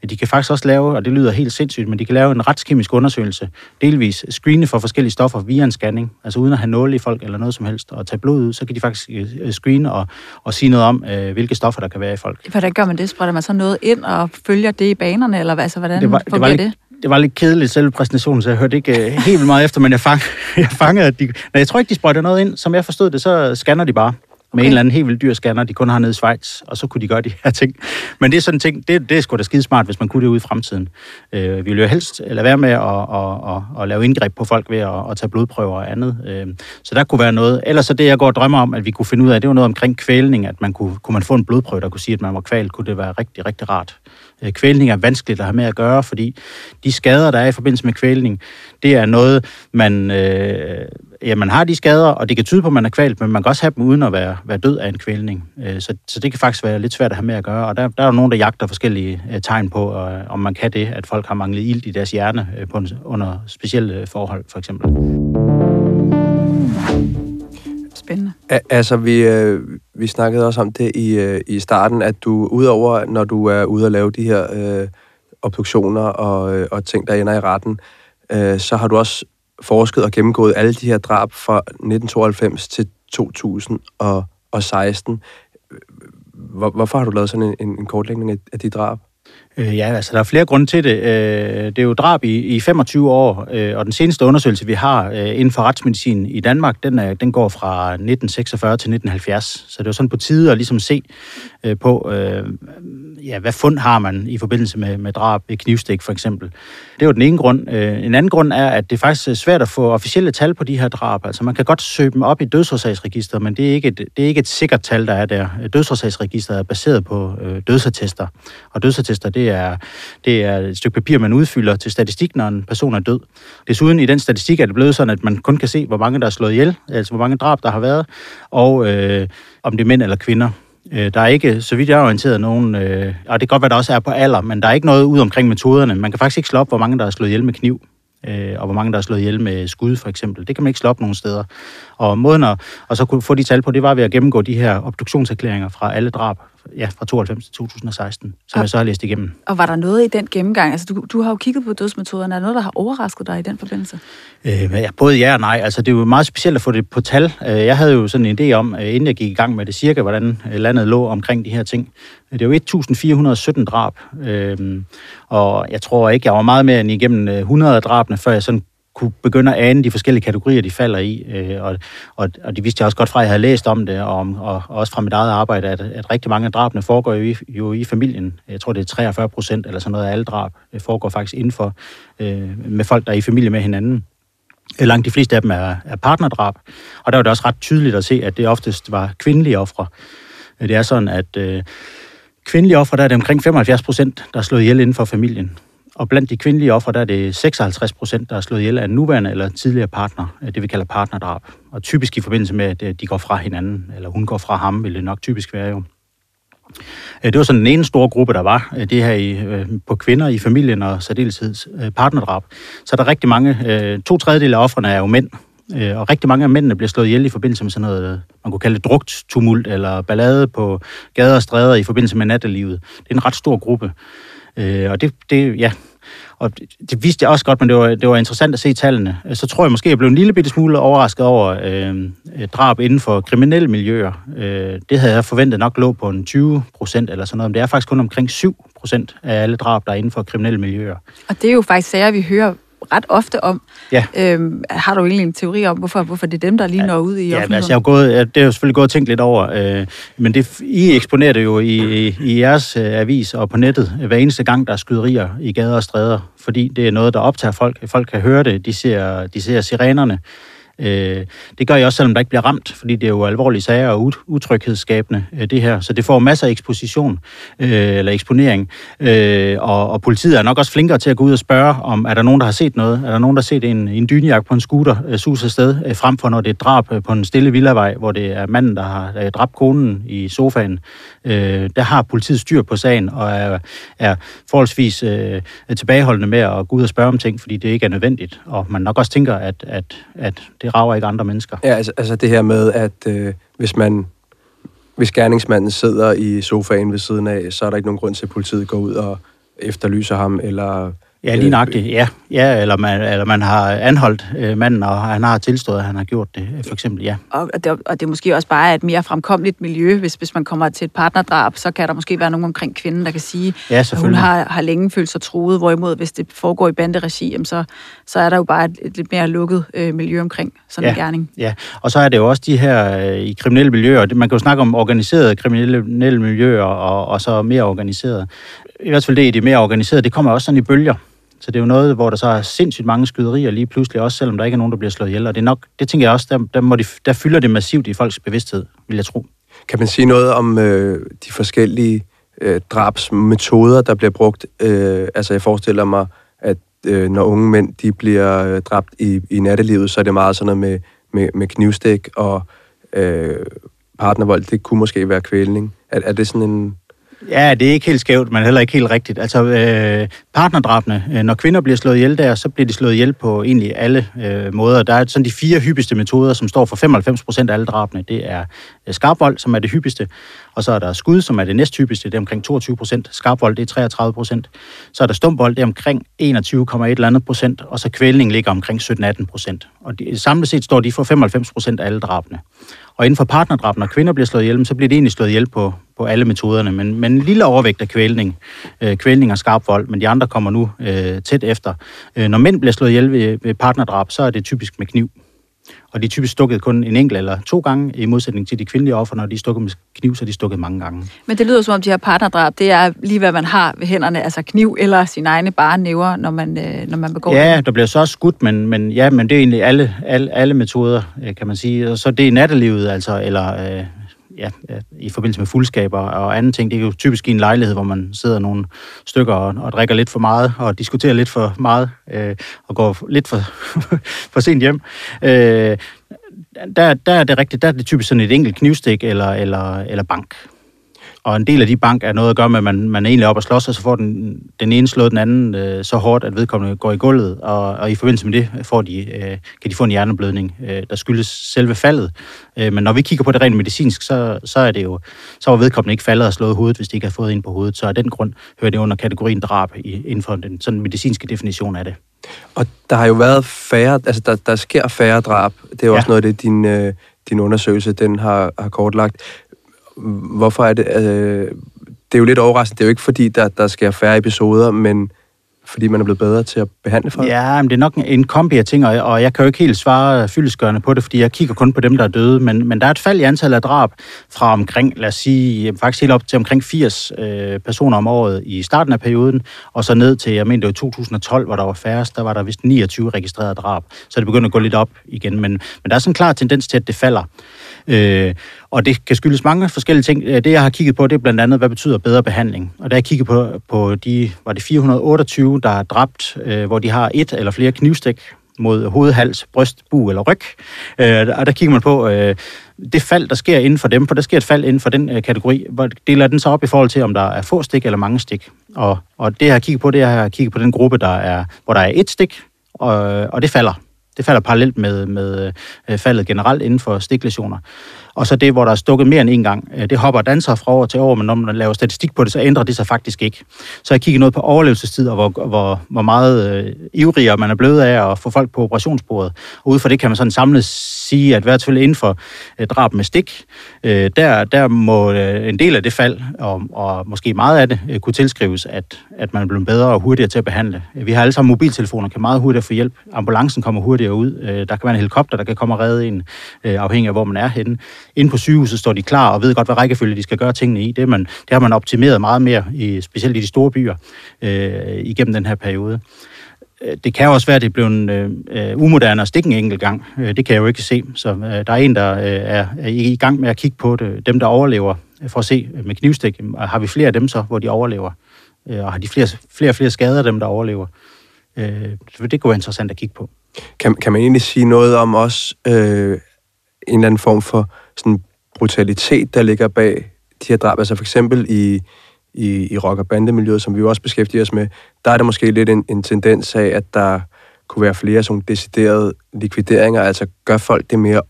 De kan faktisk også lave, og det lyder helt sindssygt, men de kan lave en retskemisk undersøgelse, delvis screene for forskellige stoffer via en scanning, altså uden at have nåle i folk eller noget som helst, og tage blod ud, så kan de faktisk øh, screene og, og sige noget om, øh, hvilke stoffer der kan være i folk. Hvordan gør man det? Spreder man så noget ind og følger det i banerne, eller hvad, altså, hvordan det var, det? Var lidt, det? det var lidt kedeligt selv præsentationen, så jeg hørte ikke helt vildt meget efter, men jeg, fang, jeg fangede, at de... Nej, jeg tror ikke, de sprøjter noget ind. Som jeg forstod det, så scanner de bare med en eller anden helt vildt dyr scanner, de kun har nede i Schweiz, og så kunne de gøre de her ting. Men det er sådan en ting, det, det er sgu da skide smart, hvis man kunne det ud i fremtiden. Øh, vi vil jo helst lade være med at, at, at, at lave indgreb på folk ved at, at tage blodprøver og andet. Øh, så der kunne være noget. Ellers så det, jeg går og drømmer om, at vi kunne finde ud af, det var noget omkring kvælning, at man kunne, kunne man få en blodprøve, der kunne sige, at man var kvalt, kunne det være rigtig, rigtig rart. Øh, kvælning er vanskeligt at have med at gøre, fordi de skader, der er i forbindelse med kvælning, det er noget, man, øh, ja, man har de skader, og det kan tyde på, at man er kvalt, men man kan også have dem uden at være, være død af en kvælning. Øh, så, så det kan faktisk være lidt svært at have med at gøre, og der, der er jo nogen, der jagter forskellige øh, tegn på, øh, om man kan det, at folk har manglet ild i deres hjerne øh, på en, under specielle forhold, for eksempel. Spændende. A- altså, vi, øh, vi snakkede også om det i, øh, i starten, at du udover, når du er ude og lave de her øh, obduktioner og, øh, og ting, der ender i retten, øh, så har du også forsket og gennemgået alle de her drab fra 1992 til 2016. Hvor, hvorfor har du lavet sådan en, en kortlægning af de drab? Øh, ja, altså der er flere grunde til det. Øh, det er jo drab i, i 25 år, øh, og den seneste undersøgelse, vi har øh, inden for retsmedicin i Danmark, den, er, den går fra 1946 til 1970. Så det er jo sådan på tide at ligesom se øh, på, øh, ja, hvad fund har man i forbindelse med, med drab ved knivstik for eksempel. Det er jo den ene grund. Øh, en anden grund er, at det faktisk er svært at få officielle tal på de her drab. Altså man kan godt søge dem op i dødsårsagsregisteret, men det er, ikke et, det er ikke et sikkert tal, der er der. Dødsårsagsregisteret er baseret på øh, dødsattester, og dødsattester det er, det er et stykke papir, man udfylder til statistik, når en person er død. Desuden i den statistik er det blevet sådan, at man kun kan se, hvor mange der er slået ihjel, altså hvor mange drab der har været, og øh, om det er mænd eller kvinder. Øh, der er ikke, så vidt jeg er orienteret, nogen, øh, og det kan godt være, der også er på alder, men der er ikke noget ud omkring metoderne. Man kan faktisk ikke slå op, hvor mange der er slået ihjel med kniv. øh, og hvor mange der er slået ihjel med skud for eksempel. Det kan man ikke slå op nogen steder. Og måden at og så kunne få de tal på, det var ved at gennemgå de her obduktionserklæringer fra alle drab ja, fra 92 til 2016, som og, jeg så har læst igennem. Og var der noget i den gennemgang? Altså, du, du har jo kigget på dødsmetoderne. Er der noget, der har overrasket dig i den forbindelse? Øh, ja, både ja og nej. Altså, det er jo meget specielt at få det på tal. Øh, jeg havde jo sådan en idé om, øh, inden jeg gik i gang med det, cirka hvordan øh, landet lå omkring de her ting. Det er jo 1417 drab, øh, og jeg tror ikke, jeg var meget mere end igennem 100 af drabene, før jeg sådan kunne begynde at ane de forskellige kategorier, de falder i. Øh, og, og, og det vidste jeg også godt fra, at jeg havde læst om det, og, og, og også fra mit eget arbejde, at, at rigtig mange af drabene foregår jo i, jo i familien. Jeg tror, det er 43 procent eller sådan noget af alle drab øh, foregår faktisk indenfor øh, med folk, der er i familie med hinanden. Øh, langt de fleste af dem er, er partnerdrab, og der var det også ret tydeligt at se, at det oftest var kvindelige ofre. Øh, det er sådan, at øh, kvindelige ofre, der er det omkring 75 procent, der er slået ihjel inden for familien. Og blandt de kvindelige ofre, der er det 56 procent, der er slået ihjel af en nuværende eller tidligere partner, øh, det vi kalder partnerdrab. Og typisk i forbindelse med, at øh, de går fra hinanden, eller hun går fra ham, vil det nok typisk være jo. Øh, det var sådan den ene store gruppe, der var, det her i, på kvinder i familien og særdeleshed partnerdrab. Så der er rigtig mange, to tredjedel af offrene er jo mænd, og rigtig mange af mændene bliver slået ihjel i forbindelse med sådan noget, man kunne kalde det drugt tumult eller ballade på gader og stræder i forbindelse med nattelivet. Det er en ret stor gruppe. Øh, Og det, det ja, og det, det vidste jeg også godt, men det var, det var interessant at se tallene. Øh, så tror jeg måske, jeg blev en lille bitte smule overrasket over øh, drab inden for kriminelle miljøer. Øh, det havde jeg forventet nok lå på en 20 procent eller sådan noget, men det er faktisk kun omkring 7 procent af alle drab, der er inden for kriminelle miljøer. Og det er jo faktisk sager, vi hører ret ofte om. Ja. Øhm, har du egentlig en teori om, hvorfor, hvorfor det er dem, der lige når ud i ja, offentligheden? Altså, jeg har gået, det har jeg selvfølgelig gået og tænkt lidt over, øh, men det, I eksponerer det jo i, i, i jeres øh, avis og på nettet hver eneste gang, der er skyderier i gader og stræder, fordi det er noget, der optager folk. Folk kan høre det, de ser, de ser sirenerne. Øh, det gør jeg også, selvom der ikke bliver ramt, fordi det er jo alvorlige sager og utryghedsskabende, øh, det her. Så det får masser af eksposition øh, eller eksponering. Øh, og, og politiet er nok også flinkere til at gå ud og spørge, om er der nogen, der har set noget? Er der nogen, der har set en, en dynjagt på en scooter øh, sus afsted, øh, frem for når det er drab øh, på en stille villavej, hvor det er manden, der har øh, dræbt konen i sofaen. Øh, der har politiet styr på sagen og er, er forholdsvis øh, tilbageholdende med at gå ud og spørge om ting, fordi det ikke er nødvendigt. Og man nok også tænker, at, at, at det rager ikke andre mennesker. Ja, altså, altså det her med, at øh, hvis man hvis gerningsmanden sidder i sofaen ved siden af, så er der ikke nogen grund til, at politiet går ud og efterlyser ham, eller Ja, lige nøjagtigt, ja. ja eller, man, eller man har anholdt øh, manden, og han har tilstået, at han har gjort det, for eksempel, ja. Og det, og det er måske også bare et mere fremkommeligt miljø, hvis, hvis man kommer til et partnerdrab, så kan der måske være nogen omkring kvinden, der kan sige, ja, at hun har, har længe følt sig truet, hvorimod hvis det foregår i banderegi, så, så er der jo bare et, et lidt mere lukket øh, miljø omkring sådan ja, en gerning. Ja, og så er det jo også de her øh, i kriminelle miljøer, man kan jo snakke om organiserede kriminelle miljøer, og, og så mere organiserede. I hvert fald det i de mere organiserede, det kommer også sådan i bølger. Så det er jo noget, hvor der så er sindssygt mange skyderier lige pludselig, også selvom der ikke er nogen, der bliver slået ihjel. Og det, er nok, det tænker jeg også, der, der, må de, der fylder det massivt i folks bevidsthed, vil jeg tro. Kan man sige noget om øh, de forskellige øh, drabsmetoder, der bliver brugt? Øh, altså jeg forestiller mig, at øh, når unge mænd de bliver øh, dræbt i, i nattelivet, så er det meget sådan noget med, med, med knivstik og øh, partnervold. Det kunne måske være kvælning. Er, er det sådan en Ja, det er ikke helt skævt, men heller ikke helt rigtigt. Altså, øh, partnerdrabene, øh, når kvinder bliver slået ihjel der, så bliver de slået ihjel på egentlig alle øh, måder. Der er sådan de fire hyppigste metoder, som står for 95 procent af alle drabene. Det er øh, skarpvold, som er det hyppigste, og så er der skud, som er det næsthyppigste, det er omkring 22 procent. Skarpvold, det er 33 procent. Så er der stumvold, det er omkring 21,1 procent, og så kvælning ligger omkring 17-18 procent. Og de, samlet set står de for 95 procent af alle drabene. Og inden for partnerdrab, når kvinder bliver slået ihjel, så bliver det egentlig slået ihjel på, på alle metoderne. Men, men en lille overvægt af kvælning, øh, kvælning og skarp vold, men de andre kommer nu øh, tæt efter. Øh, når mænd bliver slået ihjel ved, ved partnerdrab, så er det typisk med kniv. Og de er typisk stukket kun en enkelt eller to gange, i modsætning til de kvindelige offer, når de er stukket med kniv, så er de stukket mange gange. Men det lyder som om, de her partnerdrab, det er lige hvad man har ved hænderne, altså kniv eller sin egne bare næver, når man, øh, når man begår Ja, det. der bliver så også skudt, men, men, ja, men det er egentlig alle, alle, alle metoder, øh, kan man sige. Og så det er nattelivet, altså, eller øh, ja, i forbindelse med fuldskaber og anden ting. Det er jo typisk i en lejlighed, hvor man sidder nogle stykker og, og drikker lidt for meget og diskuterer lidt for meget øh, og går lidt for, for sent hjem. Øh, der, der er det rigtigt, der er det typisk sådan et enkelt knivstik eller, eller, eller bank. Og en del af de bank er noget at gøre med, at man, man er egentlig op og slås, og så får den, den ene slået den anden øh, så hårdt, at vedkommende går i gulvet. Og, og i forbindelse med det får de, øh, kan de få en hjerneblødning, øh, der skyldes selve faldet. Øh, men når vi kigger på det rent medicinsk, så, så er det jo, så var vedkommende ikke faldet og slået hovedet, hvis de ikke har fået en på hovedet. Så af den grund hører det under kategorien drab i, inden for den sådan medicinske definition af det. Og der har jo været færre, altså der, der sker færre drab. Det er jo ja. også noget af det, din, øh, din undersøgelse den har, har kortlagt. Hvorfor er det... Øh, det er jo lidt overraskende. Det er jo ikke fordi, der, der sker færre episoder, men fordi man er blevet bedre til at behandle folk? Ja, men det er nok en kombi af ting, og jeg kan jo ikke helt svare fyldesgørende på det, fordi jeg kigger kun på dem, der er døde, men, men der er et fald i antallet af drab fra omkring, lad os sige, faktisk helt op til omkring 80 øh, personer om året i starten af perioden, og så ned til, jeg mener det var 2012, hvor der var færrest, der var der vist 29 registrerede drab, så det begynder at gå lidt op igen, men, men der er sådan en klar tendens til, at det falder. Øh, og det kan skyldes mange forskellige ting. Øh, det, jeg har kigget på, det er blandt andet, hvad betyder bedre behandling. Og der jeg kiggede på, på de, var det 428, der er dræbt, øh, hvor de har et eller flere knivstik mod hoved, hals, bryst, bu eller ryg. Øh, og der kigger man på øh, det fald, der sker inden for dem, for der sker et fald inden for den øh, kategori. Hvor deler den så op i forhold til, om der er få stik eller mange stik. Og, og det, jeg har kigget på, det er, at jeg har kigget på den gruppe, der er, hvor der er et stik, og, og det falder. Det falder parallelt med, med øh, faldet generelt inden for stiklesioner. Og så det, hvor der er stukket mere end en gang, øh, det hopper danser fra år til år, men når man laver statistik på det, så ændrer det sig faktisk ikke. Så jeg kigger noget på overlevelsestid, og hvor, hvor, hvor meget øh, ivrigere man er blevet af at få folk på operationsbordet. Og ud fra det kan man sådan samlet sige, at hvert fald inden for øh, drab med stik, øh, der, der må øh, en del af det fald, og, og måske meget af det, øh, kunne tilskrives, at, at man er blevet bedre og hurtigere til at behandle. Vi har alle sammen mobiltelefoner, kan meget hurtigere få hjælp. Ambulancen kommer hurtigere ud. Øh, der kan være en helikopter, der kan komme og redde en, øh, afhængig af, hvor man er henne. Inde på sygehuset står de klar og ved godt, hvad rækkefølge de skal gøre tingene i. Det, man, det har man optimeret meget mere, i, specielt i de store byer, øh, igennem den her periode. Øh, det kan også være, at det er blevet øh, øh umoderne at stikke en enkelt gang. Øh, det kan jeg jo ikke se. Så øh, der er en, der øh, er, er i gang med at kigge på det. Dem, der overlever, for at se med knivstik, har vi flere af dem så, hvor de overlever? Øh, og har de flere, flere flere skader af dem, der overlever? Øh, det kunne være interessant at kigge på. Kan, kan man egentlig sige noget om også øh, en eller anden form for sådan brutalitet, der ligger bag de her drab? Altså for eksempel i, i, i rock- og bandemiljøet, som vi jo også beskæftiger os med, der er der måske lidt en, en tendens af, at der kunne være flere sådan deciderede likvideringer, altså gør folk det mere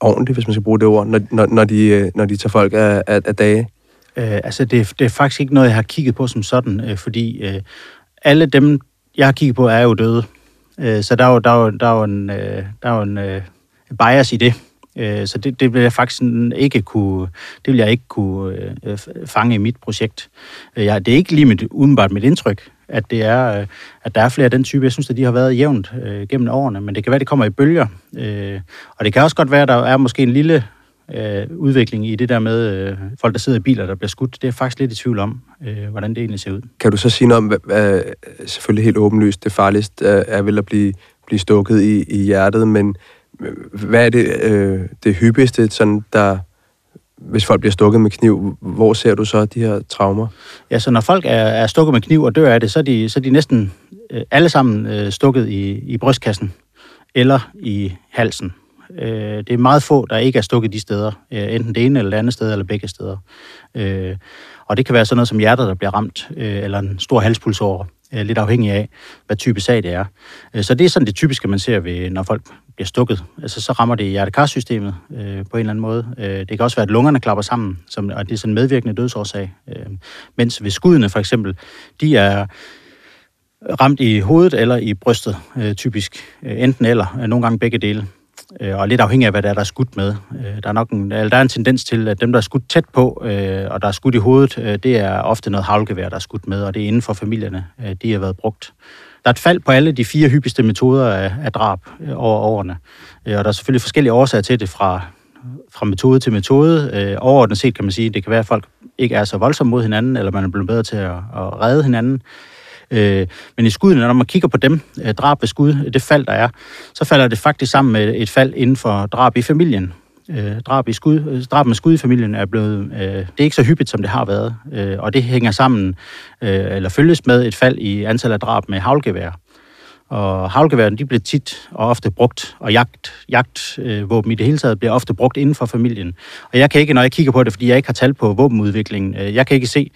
ordentligt, hvis man skal bruge det ord, når, når, når, de, øh, når de tager folk af, af, af dage? Øh, altså, det, det er faktisk ikke noget, jeg har kigget på som sådan, øh, fordi øh, alle dem, jeg har kigget på, er jo døde. Øh, så der er jo, der er jo, der er jo en, øh, der er jo en øh, bias i det. Øh, så det, det vil jeg faktisk ikke kunne, det vil jeg ikke kunne øh, fange i mit projekt. Øh, jeg, det er ikke lige mit, udenbart mit indtryk, at, det er, øh, at der er flere af den type. Jeg synes, at de har været jævnt øh, gennem årene, men det kan være, at det kommer i bølger. Øh, og det kan også godt være, at der er måske en lille øh, udvikling i det der med øh, folk, der sidder i biler, der bliver skudt. Det er faktisk lidt i tvivl om, øh, hvordan det egentlig ser ud. Kan du så sige noget om, hvad, hvad, øh, selvfølgelig helt åbenlyst, det farligste er, er vel at blive, blive stukket i, i hjertet, men hvad er det, øh, det hyppigste, sådan, der, hvis folk bliver stukket med kniv, hvor ser du så de her traumer? Ja, så når folk er, er stukket med kniv og dør af det, så er de, så er de næsten øh, alle sammen øh, stukket i, i brystkassen eller i halsen. Øh, det er meget få, der ikke er stukket de steder, øh, enten det ene eller det andet sted, eller begge steder. Øh, og det kan være sådan noget som hjertet, der bliver ramt, øh, eller en stor halspulsåre. Øh, lidt afhængig af, hvad type sag det er. Øh, så det er sådan det typiske, man ser, ved, når folk bliver stukket. Altså, så rammer det hjertekarsystemet øh, på en eller anden måde. Øh, det kan også være, at lungerne klapper sammen, som, og det er sådan en medvirkende dødsårsag. Øh, mens ved skuddene for eksempel, de er ramt i hovedet eller i brystet, øh, typisk. Enten eller, nogle gange begge dele. Øh, og lidt afhængig af, hvad der er, der er skudt med. Øh, der, er nok en, eller der er en tendens til, at dem, der er skudt tæt på, øh, og der er skudt i hovedet, øh, det er ofte noget havlgevær, der er skudt med, og det er inden for familierne, øh, de har været brugt. Der er et fald på alle de fire hyppigste metoder af, af drab øh, over årene, og der er selvfølgelig forskellige årsager til det fra, fra metode til metode. overordnet set kan man sige, at det kan være, at folk ikke er så voldsomme mod hinanden, eller man er blevet bedre til at, at redde hinanden. Øh, men i skuddene, når man kigger på dem, øh, drab ved skud, det fald, der er, så falder det faktisk sammen med et fald inden for drab i familien. Øh, drab, i skud, øh, drab med skud i familien er blevet, øh, det er ikke så hyppigt, som det har været, øh, og det hænger sammen, øh, eller følges med et fald i antallet af drab med havlgevær. Og havlgeværene, de bliver tit og ofte brugt, og jagt, jagtvåben øh, i det hele taget bliver ofte brugt inden for familien. Og jeg kan ikke, når jeg kigger på det, fordi jeg ikke har tal på våbenudviklingen, øh, jeg kan ikke se,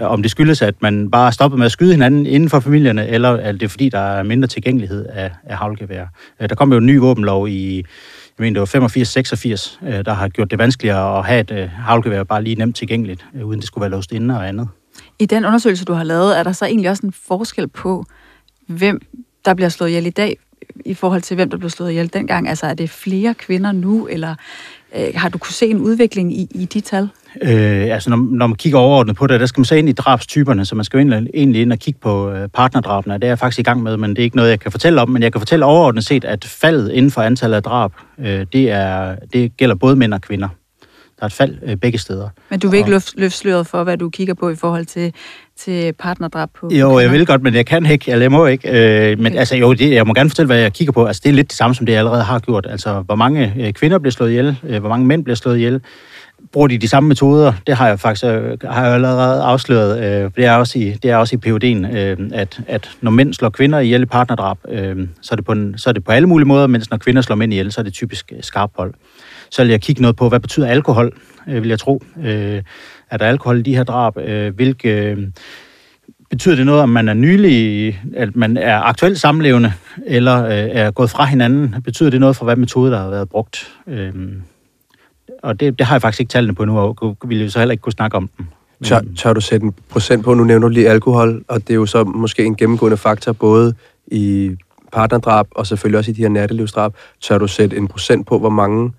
øh, om det skyldes, at man bare stopper med at skyde hinanden inden for familierne, eller er det fordi, der er mindre tilgængelighed af, af havlgevær. Øh, der kom jo en ny våbenlov i, jeg mener, det var 85-86, øh, der har gjort det vanskeligere at have et øh, havlgevær bare lige nemt tilgængeligt, uden det skulle være låst inde og andet. I den undersøgelse, du har lavet, er der så egentlig også en forskel på, hvem der bliver slået ihjel i dag, i forhold til hvem der blev slået ihjel dengang? Altså er det flere kvinder nu, eller øh, har du kunne se en udvikling i, i de tal? Øh, altså når, når man kigger overordnet på det, der skal man så ind i drabstyperne, så man skal jo egentlig ind og kigge på øh, partnerdrabene. Det er jeg faktisk i gang med, men det er ikke noget, jeg kan fortælle om. Men jeg kan fortælle overordnet set, at faldet inden for antallet af drab, øh, det, er, det gælder både mænd og kvinder. Der er et fald øh, begge steder. Men du vil ikke løfte løft sløret for, hvad du kigger på i forhold til, til partnerdrab på Jo, jeg vil godt, men jeg kan ikke, eller jeg må ikke. Øh, men okay. altså, jo, det, jeg må gerne fortælle, hvad jeg kigger på. Altså, det er lidt det samme, som det jeg allerede har gjort. Altså, hvor mange øh, kvinder bliver slået ihjel, øh, hvor mange mænd bliver slået ihjel. Bruger de de samme metoder? Det har jeg faktisk øh, har jeg allerede afsløret. Øh, det, er også i, det er også i PUD'en, øh, at, at når mænd slår kvinder ihjel i partnerdrab, øh, så, er det på en, så er det på alle mulige måder, mens når kvinder slår mænd ihjel, så er det typisk skarphold. Så vil jeg kigge noget på, hvad betyder alkohol, øh, vil jeg tro. Øh, er der alkohol i de her drab? Øh, hvilke... Øh, betyder det noget, om man er nylig, at man er aktuelt samlevende, eller øh, er gået fra hinanden? Betyder det noget for, hvad metode, der har været brugt? Øh, og det, det har jeg faktisk ikke tallene på nu, og ville jo så heller ikke kunne snakke om dem. Tør, tør du sætte en procent på? Nu nævner du lige alkohol, og det er jo så måske en gennemgående faktor, både i partnerdrab og selvfølgelig også i de her nattelivsdrab. Tør du sætte en procent på, hvor mange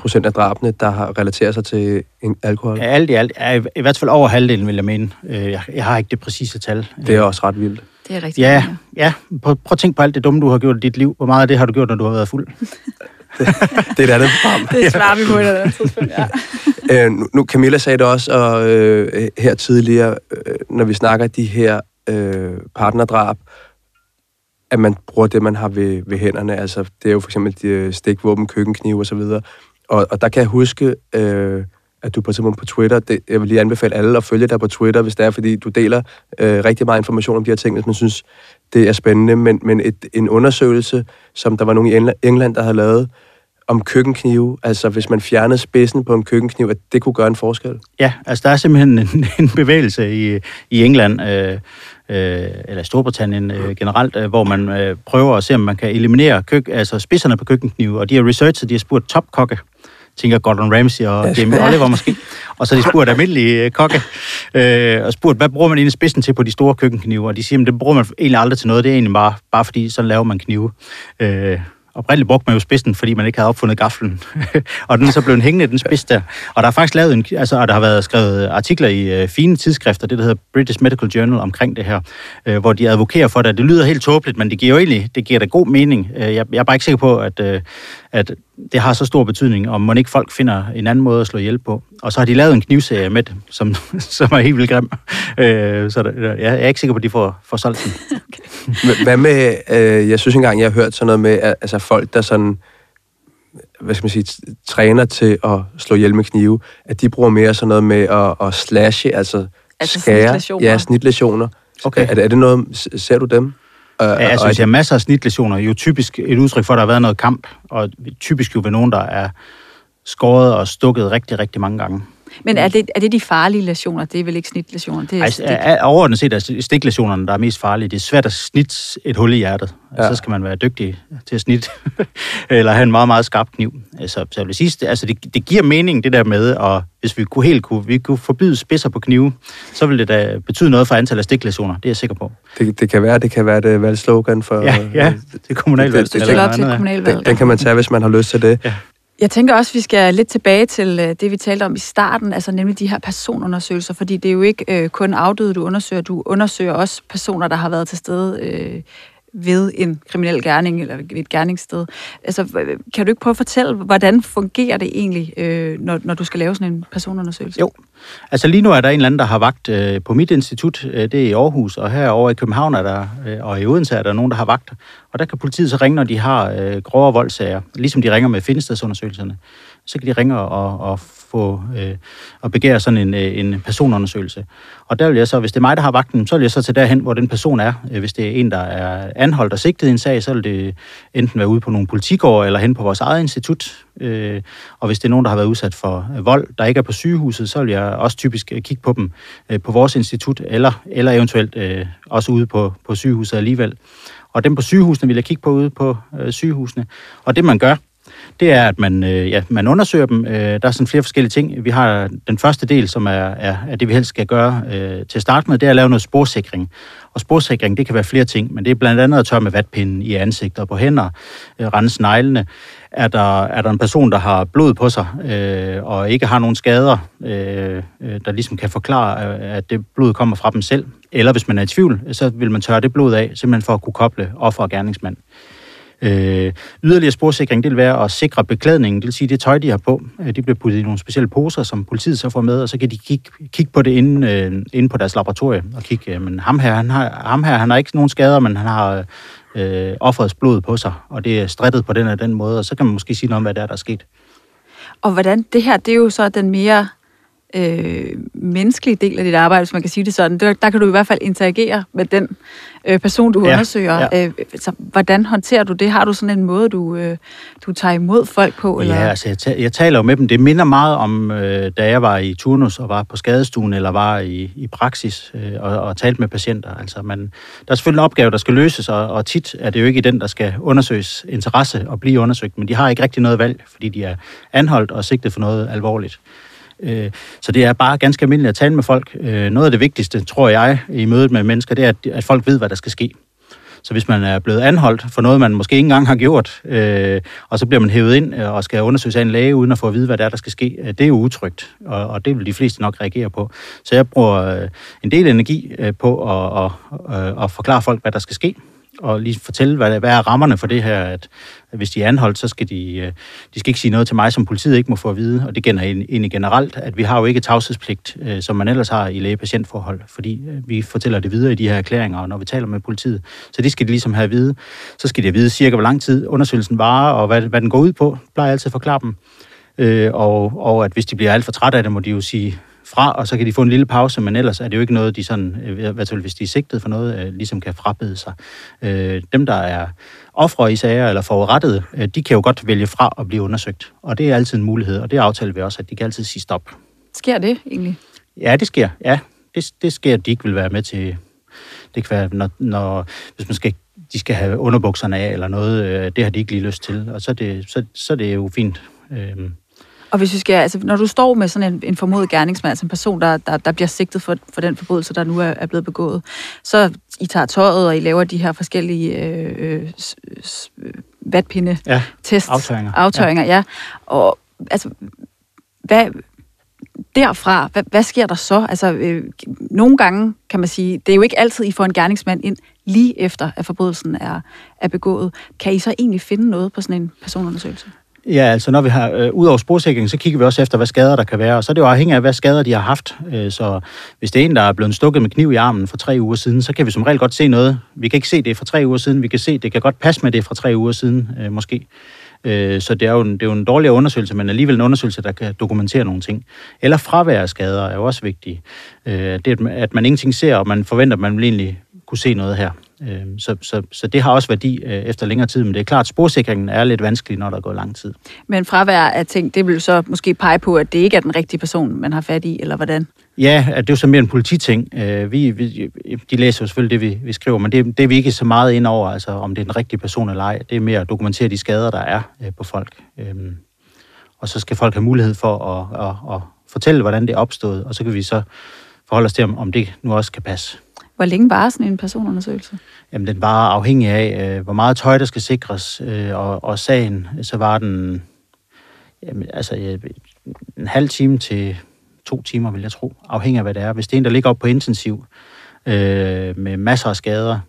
procent af drabene, der har relateret sig til en alkohol? Ja, alt i alt er i hvert fald over halvdelen, vil jeg mene. Øh, jeg har ikke det præcise tal. Det er også ret vildt. Det er rigtigt. Ja, ja. Prøv, prøv at tænke på alt det dumme, du har gjort i dit liv. Hvor meget af det har du gjort, når du har været fuld? det er et andet program. det svarer vi på et andet tidspunkt, ja. øh, nu, nu, Camilla sagde det også og, øh, her tidligere, øh, når vi snakker de her øh, partnerdrab, at man bruger det, man har ved, ved hænderne. Altså, det er jo for eksempel de stikvåben, køkkenkniv og så videre. Og, og der kan jeg huske, øh, at du på eksempel på Twitter, det, jeg vil lige anbefale alle at følge dig på Twitter, hvis det er, fordi du deler øh, rigtig meget information om de her ting, hvis man synes, det er spændende. Men, men et, en undersøgelse, som der var nogen i England, der havde lavet, om køkkenknive, altså hvis man fjernede spidsen på en køkkenkniv, at det kunne gøre en forskel? Ja, altså der er simpelthen en, en bevægelse i, i England, øh, øh, eller Storbritannien øh, generelt, øh, hvor man øh, prøver at se, om man kan eliminere køk, altså spidserne på køkkenknive, og de har researchet, de har spurgt topkokke, tænker Gordon Ramsay og Jamie Oliver måske. Og så de spurgt almindelige øh, kokke, øh, og spurgt, hvad bruger man egentlig spidsen til på de store køkkenknive? Og de siger, at det bruger man egentlig aldrig til noget, det er egentlig bare, bare fordi, så laver man knive. Øh, oprindeligt brugte man jo spidsen, fordi man ikke havde opfundet gaflen. og den er så blevet hængende, den spids der. Og der er faktisk lavet en, altså, og der har været skrevet artikler i uh, fine tidsskrifter, det der hedder British Medical Journal, omkring det her, uh, hvor de advokerer for det. Det lyder helt tåbeligt, men det giver jo egentlig, det giver da god mening. Uh, jeg, jeg er bare ikke sikker på, at, uh, at det har så stor betydning, om man ikke folk finder en anden måde at slå hjælp på. Og så har de lavet en knivserie med det, som, som er helt vildt grim. Øh, så der, ja, jeg er ikke sikker på, at de får, får solgt den. okay. Hvad med, øh, jeg synes engang, jeg har hørt sådan noget med, at, altså folk, der sådan, hvad skal man sige, træner til at slå ihjel med knive, at de bruger mere sådan noget med at, at slashe, altså, altså skære. Ja, snitlesioner. Okay. Er, er det noget, ser du dem? Ja, jeg synes, jeg har masser af snitlesioner. Jo typisk et udtryk for, at der har været noget kamp, og typisk jo ved nogen, der er skåret og stukket rigtig, rigtig mange gange. Men er det, er det de farlige lesioner? Det er vel ikke snitlesioner? Det er altså, er, overordnet set er stiklesionerne, der er mest farlige. Det er svært at snitte et hul i hjertet. Altså, ja. Så skal man være dygtig til at snitte, eller have en meget, meget skarp kniv. Altså, så jeg vil sige, altså, det, det giver mening, det der med, at hvis vi kunne helt kunne, vi kunne forbyde spidser på knive, så ville det da betyde noget for antallet af stiklesioner. Det er jeg sikker på. Det, det kan være, det kan være et valgslogan for... Ja, ja det er kommunalvalg. Det, det, det, det, det, kommunalvalg. Den, den kan man tage, hvis man har lyst til det. Ja. Jeg tænker også, at vi skal lidt tilbage til øh, det, vi talte om i starten, altså nemlig de her personundersøgelser, fordi det er jo ikke øh, kun afdøde, du undersøger, du undersøger også personer, der har været til stede øh, ved en kriminel gerning eller ved et gerningssted. Altså, kan du ikke prøve at fortælle, hvordan fungerer det egentlig, øh, når, når du skal lave sådan en personundersøgelse? Jo, altså lige nu er der en eller anden, der har vagt øh, på mit institut, øh, det er i Aarhus, og herovre i København er der, øh, og i Odense er der nogen, der har vagt. Og der kan politiet så ringe, når de har øh, grove voldsager, ligesom de ringer med findestedsundersøgelserne så kan de ringe og, og få øh, at begære sådan en, øh, en personundersøgelse. Og der vil jeg så, hvis det er mig, der har vagten, så vil jeg så til derhen, hvor den person er. Øh, hvis det er en, der er anholdt og sigtet i en sag, så vil det enten være ude på nogle politigård eller hen på vores eget institut. Øh, og hvis det er nogen, der har været udsat for øh, vold, der ikke er på sygehuset, så vil jeg også typisk øh, kigge på dem på vores institut, eller, eller eventuelt også ude på, på sygehuset alligevel. Og dem på sygehusene vil jeg kigge på ude på øh, sygehusene. Og det man gør, det er, at man, øh, ja, man undersøger dem. Øh, der er sådan flere forskellige ting. Vi har den første del, som er, er, er det, vi helst skal gøre øh, til at starte med, det er at lave noget sporsikring. Og sporsikring, det kan være flere ting, men det er blandt andet at tørre med vatpinden i ansigtet og på hænder, øh, rense neglene. Er der, er der en person, der har blod på sig, øh, og ikke har nogen skader, øh, øh der ligesom kan forklare, øh, at det blod kommer fra dem selv, eller hvis man er i tvivl, så vil man tørre det blod af, simpelthen for at kunne koble offer og gerningsmand. Øh, yderligere sporsikring, det vil være at sikre beklædningen, det vil sige, det tøj, de har på, øh, de bliver puttet i nogle specielle poser, som politiet så får med, og så kan de kigge, kigge på det inde, øh, inde på deres laboratorie, og kigge, øh, men ham her, han har, ham her, han har ikke nogen skader, men han har øh, offerets blod på sig, og det er strittet på den og den måde, og så kan man måske sige noget om, hvad der er, der er sket. Og hvordan, det her, det er jo så den mere øh, menneskelige del af dit arbejde, hvis man kan sige det sådan. Der, der kan du i hvert fald interagere med den øh, person, du ja, undersøger. Ja. Øh, så hvordan håndterer du det? Har du sådan en måde, du, øh, du tager imod folk på? Eller? Ja, altså jeg, ta- jeg taler jo med dem. Det minder meget om, øh, da jeg var i turnus og var på skadestuen, eller var i, i praksis øh, og, og talte med patienter. Altså man, der er selvfølgelig en opgave, der skal løses, og, og tit er det jo ikke den, der skal undersøges interesse og blive undersøgt, men de har ikke rigtig noget valg, fordi de er anholdt og sigtet for noget alvorligt. Øh, så det er bare ganske almindeligt at tale med folk. Øh, noget af det vigtigste, tror jeg, i mødet med mennesker, det er, at folk ved, hvad der skal ske. Så hvis man er blevet anholdt for noget, man måske ikke engang har gjort, øh, og så bliver man hævet ind øh, og skal undersøges af en læge, uden at få at vide, hvad der er, der skal ske, øh, det er jo utrygt, og, og det vil de fleste nok reagere på. Så jeg bruger øh, en del energi øh, på at, at, at, at forklare folk, hvad der skal ske, og lige fortælle, hvad, hvad er rammerne for det her, at hvis de er anholdt, så skal de, øh, de skal ikke sige noget til mig, som politiet ikke må få at vide, og det gælder egentlig generelt, at vi har jo ikke tavshedspligt, øh, som man ellers har i læge-patientforhold, fordi øh, vi fortæller det videre i de her erklæringer, og når vi taler med politiet, så det skal de ligesom have at vide. Så skal de have vide cirka, hvor lang tid undersøgelsen varer, og hvad, hvad den går ud på, plejer jeg altid at forklare dem. og, og at hvis de bliver alt for trætte af det, må de jo sige, fra, og så kan de få en lille pause, men ellers er det jo ikke noget, de sådan, i hvert fald hvis de er sigtet for noget, ligesom kan frabede sig. Øh, dem, der er ofre i sager eller forurettede, de kan jo godt vælge fra at blive undersøgt, og det er altid en mulighed, og det aftaler vi også, at de kan altid sige stop. Sker det egentlig? Ja, det sker, ja. Det, det sker, at de ikke vil være med til... Det kan være, når, når hvis man skal de skal have underbukserne af eller noget, det har de ikke lige lyst til, og så er det, så, så er det jo fint. Og hvis vi skal, altså, når du står med sådan en, en formodet gerningsmand, altså en person, der, der, der bliver sigtet for, for den forbrydelse, der nu er, er blevet begået, så I tager tøjet, og I laver de her forskellige øh, øh, vatpinde ja, test aftøringer. aftøringer ja. ja. Og altså, hvad, derfra, hvad, hvad sker der så? Altså, øh, nogle gange kan man sige, det er jo ikke altid, I får en gerningsmand ind lige efter, at forbrydelsen er, er begået. Kan I så egentlig finde noget på sådan en personundersøgelse? Ja, altså når vi har, øh, ud over sporsikring, så kigger vi også efter, hvad skader der kan være, og så er det jo afhængigt af, hvad skader de har haft. Øh, så hvis det er en, der er blevet stukket med kniv i armen for tre uger siden, så kan vi som regel godt se noget. Vi kan ikke se det fra tre uger siden, vi kan se, det kan godt passe med det fra tre uger siden, øh, måske. Øh, så det er, jo en, det er jo en dårligere undersøgelse, men alligevel en undersøgelse, der kan dokumentere nogle ting. Eller fravær af skader er jo også vigtigt. Øh, det, at man ingenting ser, og man forventer, at man vil egentlig kunne se noget her. Øhm, så, så, så det har også værdi øh, efter længere tid, men det er klart, at sporsikringen er lidt vanskelig, når der går lang tid. Men fravær af ting, det vil så måske pege på, at det ikke er den rigtige person, man har fat i, eller hvordan? Ja, det er jo så mere en polititing. Øh, vi, vi, de læser jo selvfølgelig det, vi, vi skriver, men det, det er vi ikke så meget ind over, altså om det er den rigtige person eller ej. Det er mere at dokumentere de skader, der er øh, på folk. Øhm, og så skal folk have mulighed for at, at, at fortælle, hvordan det er opstået, og så kan vi så forholde os til, om det nu også kan passe. Hvor længe varer sådan en personundersøgelse? Jamen, den var afhængig af, øh, hvor meget tøj, der skal sikres, øh, og, og sagen, så var den jamen, altså, øh, en halv time til to timer, vil jeg tro, afhængig af, hvad det er. Hvis det er en, der ligger op på intensiv, øh, med masser af skader,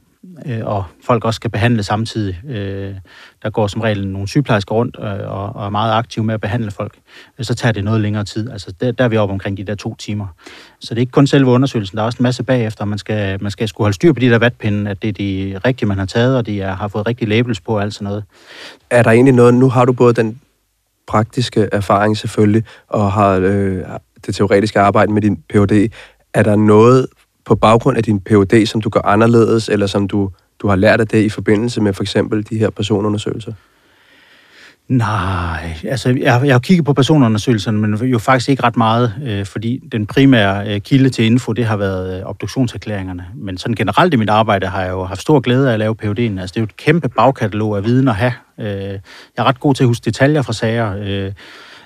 øh, og folk også skal behandle samtidig. Øh, der går som regel nogle sygeplejersker rundt øh, og, og er meget aktive med at behandle folk. Øh, så tager det noget længere tid. Altså, der, der er vi oppe omkring de der to timer. Så det er ikke kun selve undersøgelsen, der er også en masse bagefter. Man skal, man skal skulle holde styr på de der vatpinde, at det er de rigtige, man har taget, og de er, har fået rigtig labels på og alt sådan noget. Er der egentlig noget, nu har du både den praktiske erfaring selvfølgelig, og har øh, det teoretiske arbejde med din PhD, er der noget på baggrund af din PhD, som du gør anderledes, eller som du, du har lært af det i forbindelse med for eksempel de her personundersøgelser? Nej, altså jeg, jeg har kigget på personundersøgelserne, men jo faktisk ikke ret meget, øh, fordi den primære øh, kilde til info, det har været øh, obduktionserklæringerne. Men sådan generelt i mit arbejde har jeg jo haft stor glæde af at lave PhD'en. Altså det er jo et kæmpe bagkatalog af viden at have. Øh, jeg er ret god til at huske detaljer fra sager, øh,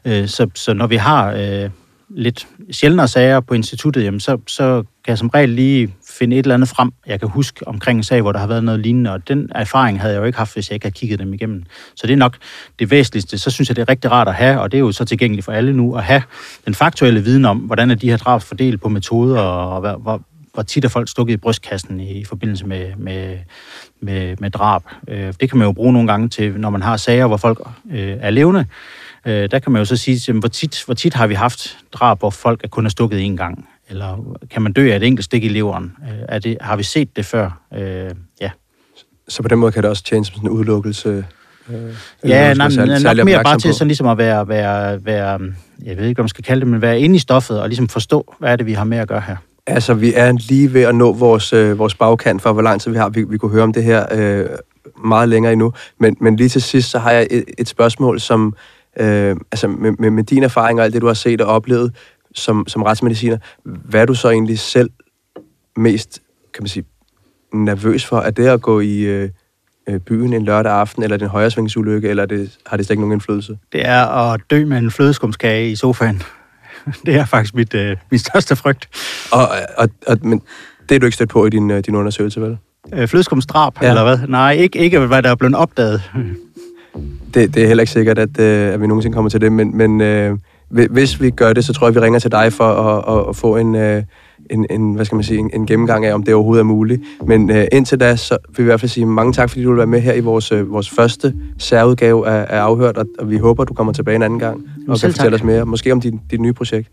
øh, så, så når vi har... Øh, lidt sjældnere sager på instituttet, jamen så, så kan jeg som regel lige finde et eller andet frem, jeg kan huske omkring en sag, hvor der har været noget lignende, og den erfaring havde jeg jo ikke haft, hvis jeg ikke havde kigget dem igennem. Så det er nok det væsentligste. Så synes jeg, det er rigtig rart at have, og det er jo så tilgængeligt for alle nu, at have den faktuelle viden om, hvordan er de her drab fordelt på metoder, og hvor, hvor, hvor tit er folk stukket i brystkassen i forbindelse med, med, med, med drab. Øh, det kan man jo bruge nogle gange til, når man har sager, hvor folk øh, er levende, øh, der kan man jo så sige, jamen, hvor, tit, hvor tit har vi haft drab, hvor folk er kun er stukket én gang? Eller kan man dø af et enkelt stik i leveren? Øh, er det, har vi set det før? Øh, ja. Så på den måde kan det også tjene som sådan en udelukkelse? Øh, ja, nej, særlig, nok mere bare til sådan ligesom at være, være, være, jeg ved ikke, hvad man skal kalde det, men være inde i stoffet og ligesom forstå, hvad er det, vi har med at gøre her. Altså, vi er lige ved at nå vores, øh, vores bagkant for, hvor lang tid vi har. Vi, vi kunne høre om det her øh, meget længere endnu. Men, men lige til sidst, så har jeg et, et spørgsmål, som øh, altså med, med, med din erfaring og alt det, du har set og oplevet som, som retsmediciner, hvad er du så egentlig selv mest, kan man sige, nervøs for? Er det at gå i øh, øh byen en lørdag aften, eller den højresvingsulykke, eller det, har det slet ikke nogen indflydelse? Det er at dø med en flødeskumskage i sofaen. det er faktisk mit, øh, min største frygt. Og, og, og, men det er du ikke stødt på i din, øh, din undersøgelse, vel? Øh, flødeskumsdrab, ja. eller hvad? Nej, ikke, ikke hvad der er blevet opdaget det, det er heller ikke sikkert, at, øh, at vi nogensinde kommer til det, men, men øh, hvis vi gør det, så tror jeg, vi ringer til dig for at, at, at få en, øh, en, en, hvad skal man sige, en, en gennemgang af, om det overhovedet er muligt. Men øh, indtil da, så vil vi i hvert fald sige mange tak, fordi du vil være med her i vores, øh, vores første særudgave af, af Afhørt, og, og vi håber, du kommer tilbage en anden gang og Selv kan fortælle tak. os mere, måske om dit, dit nye projekt.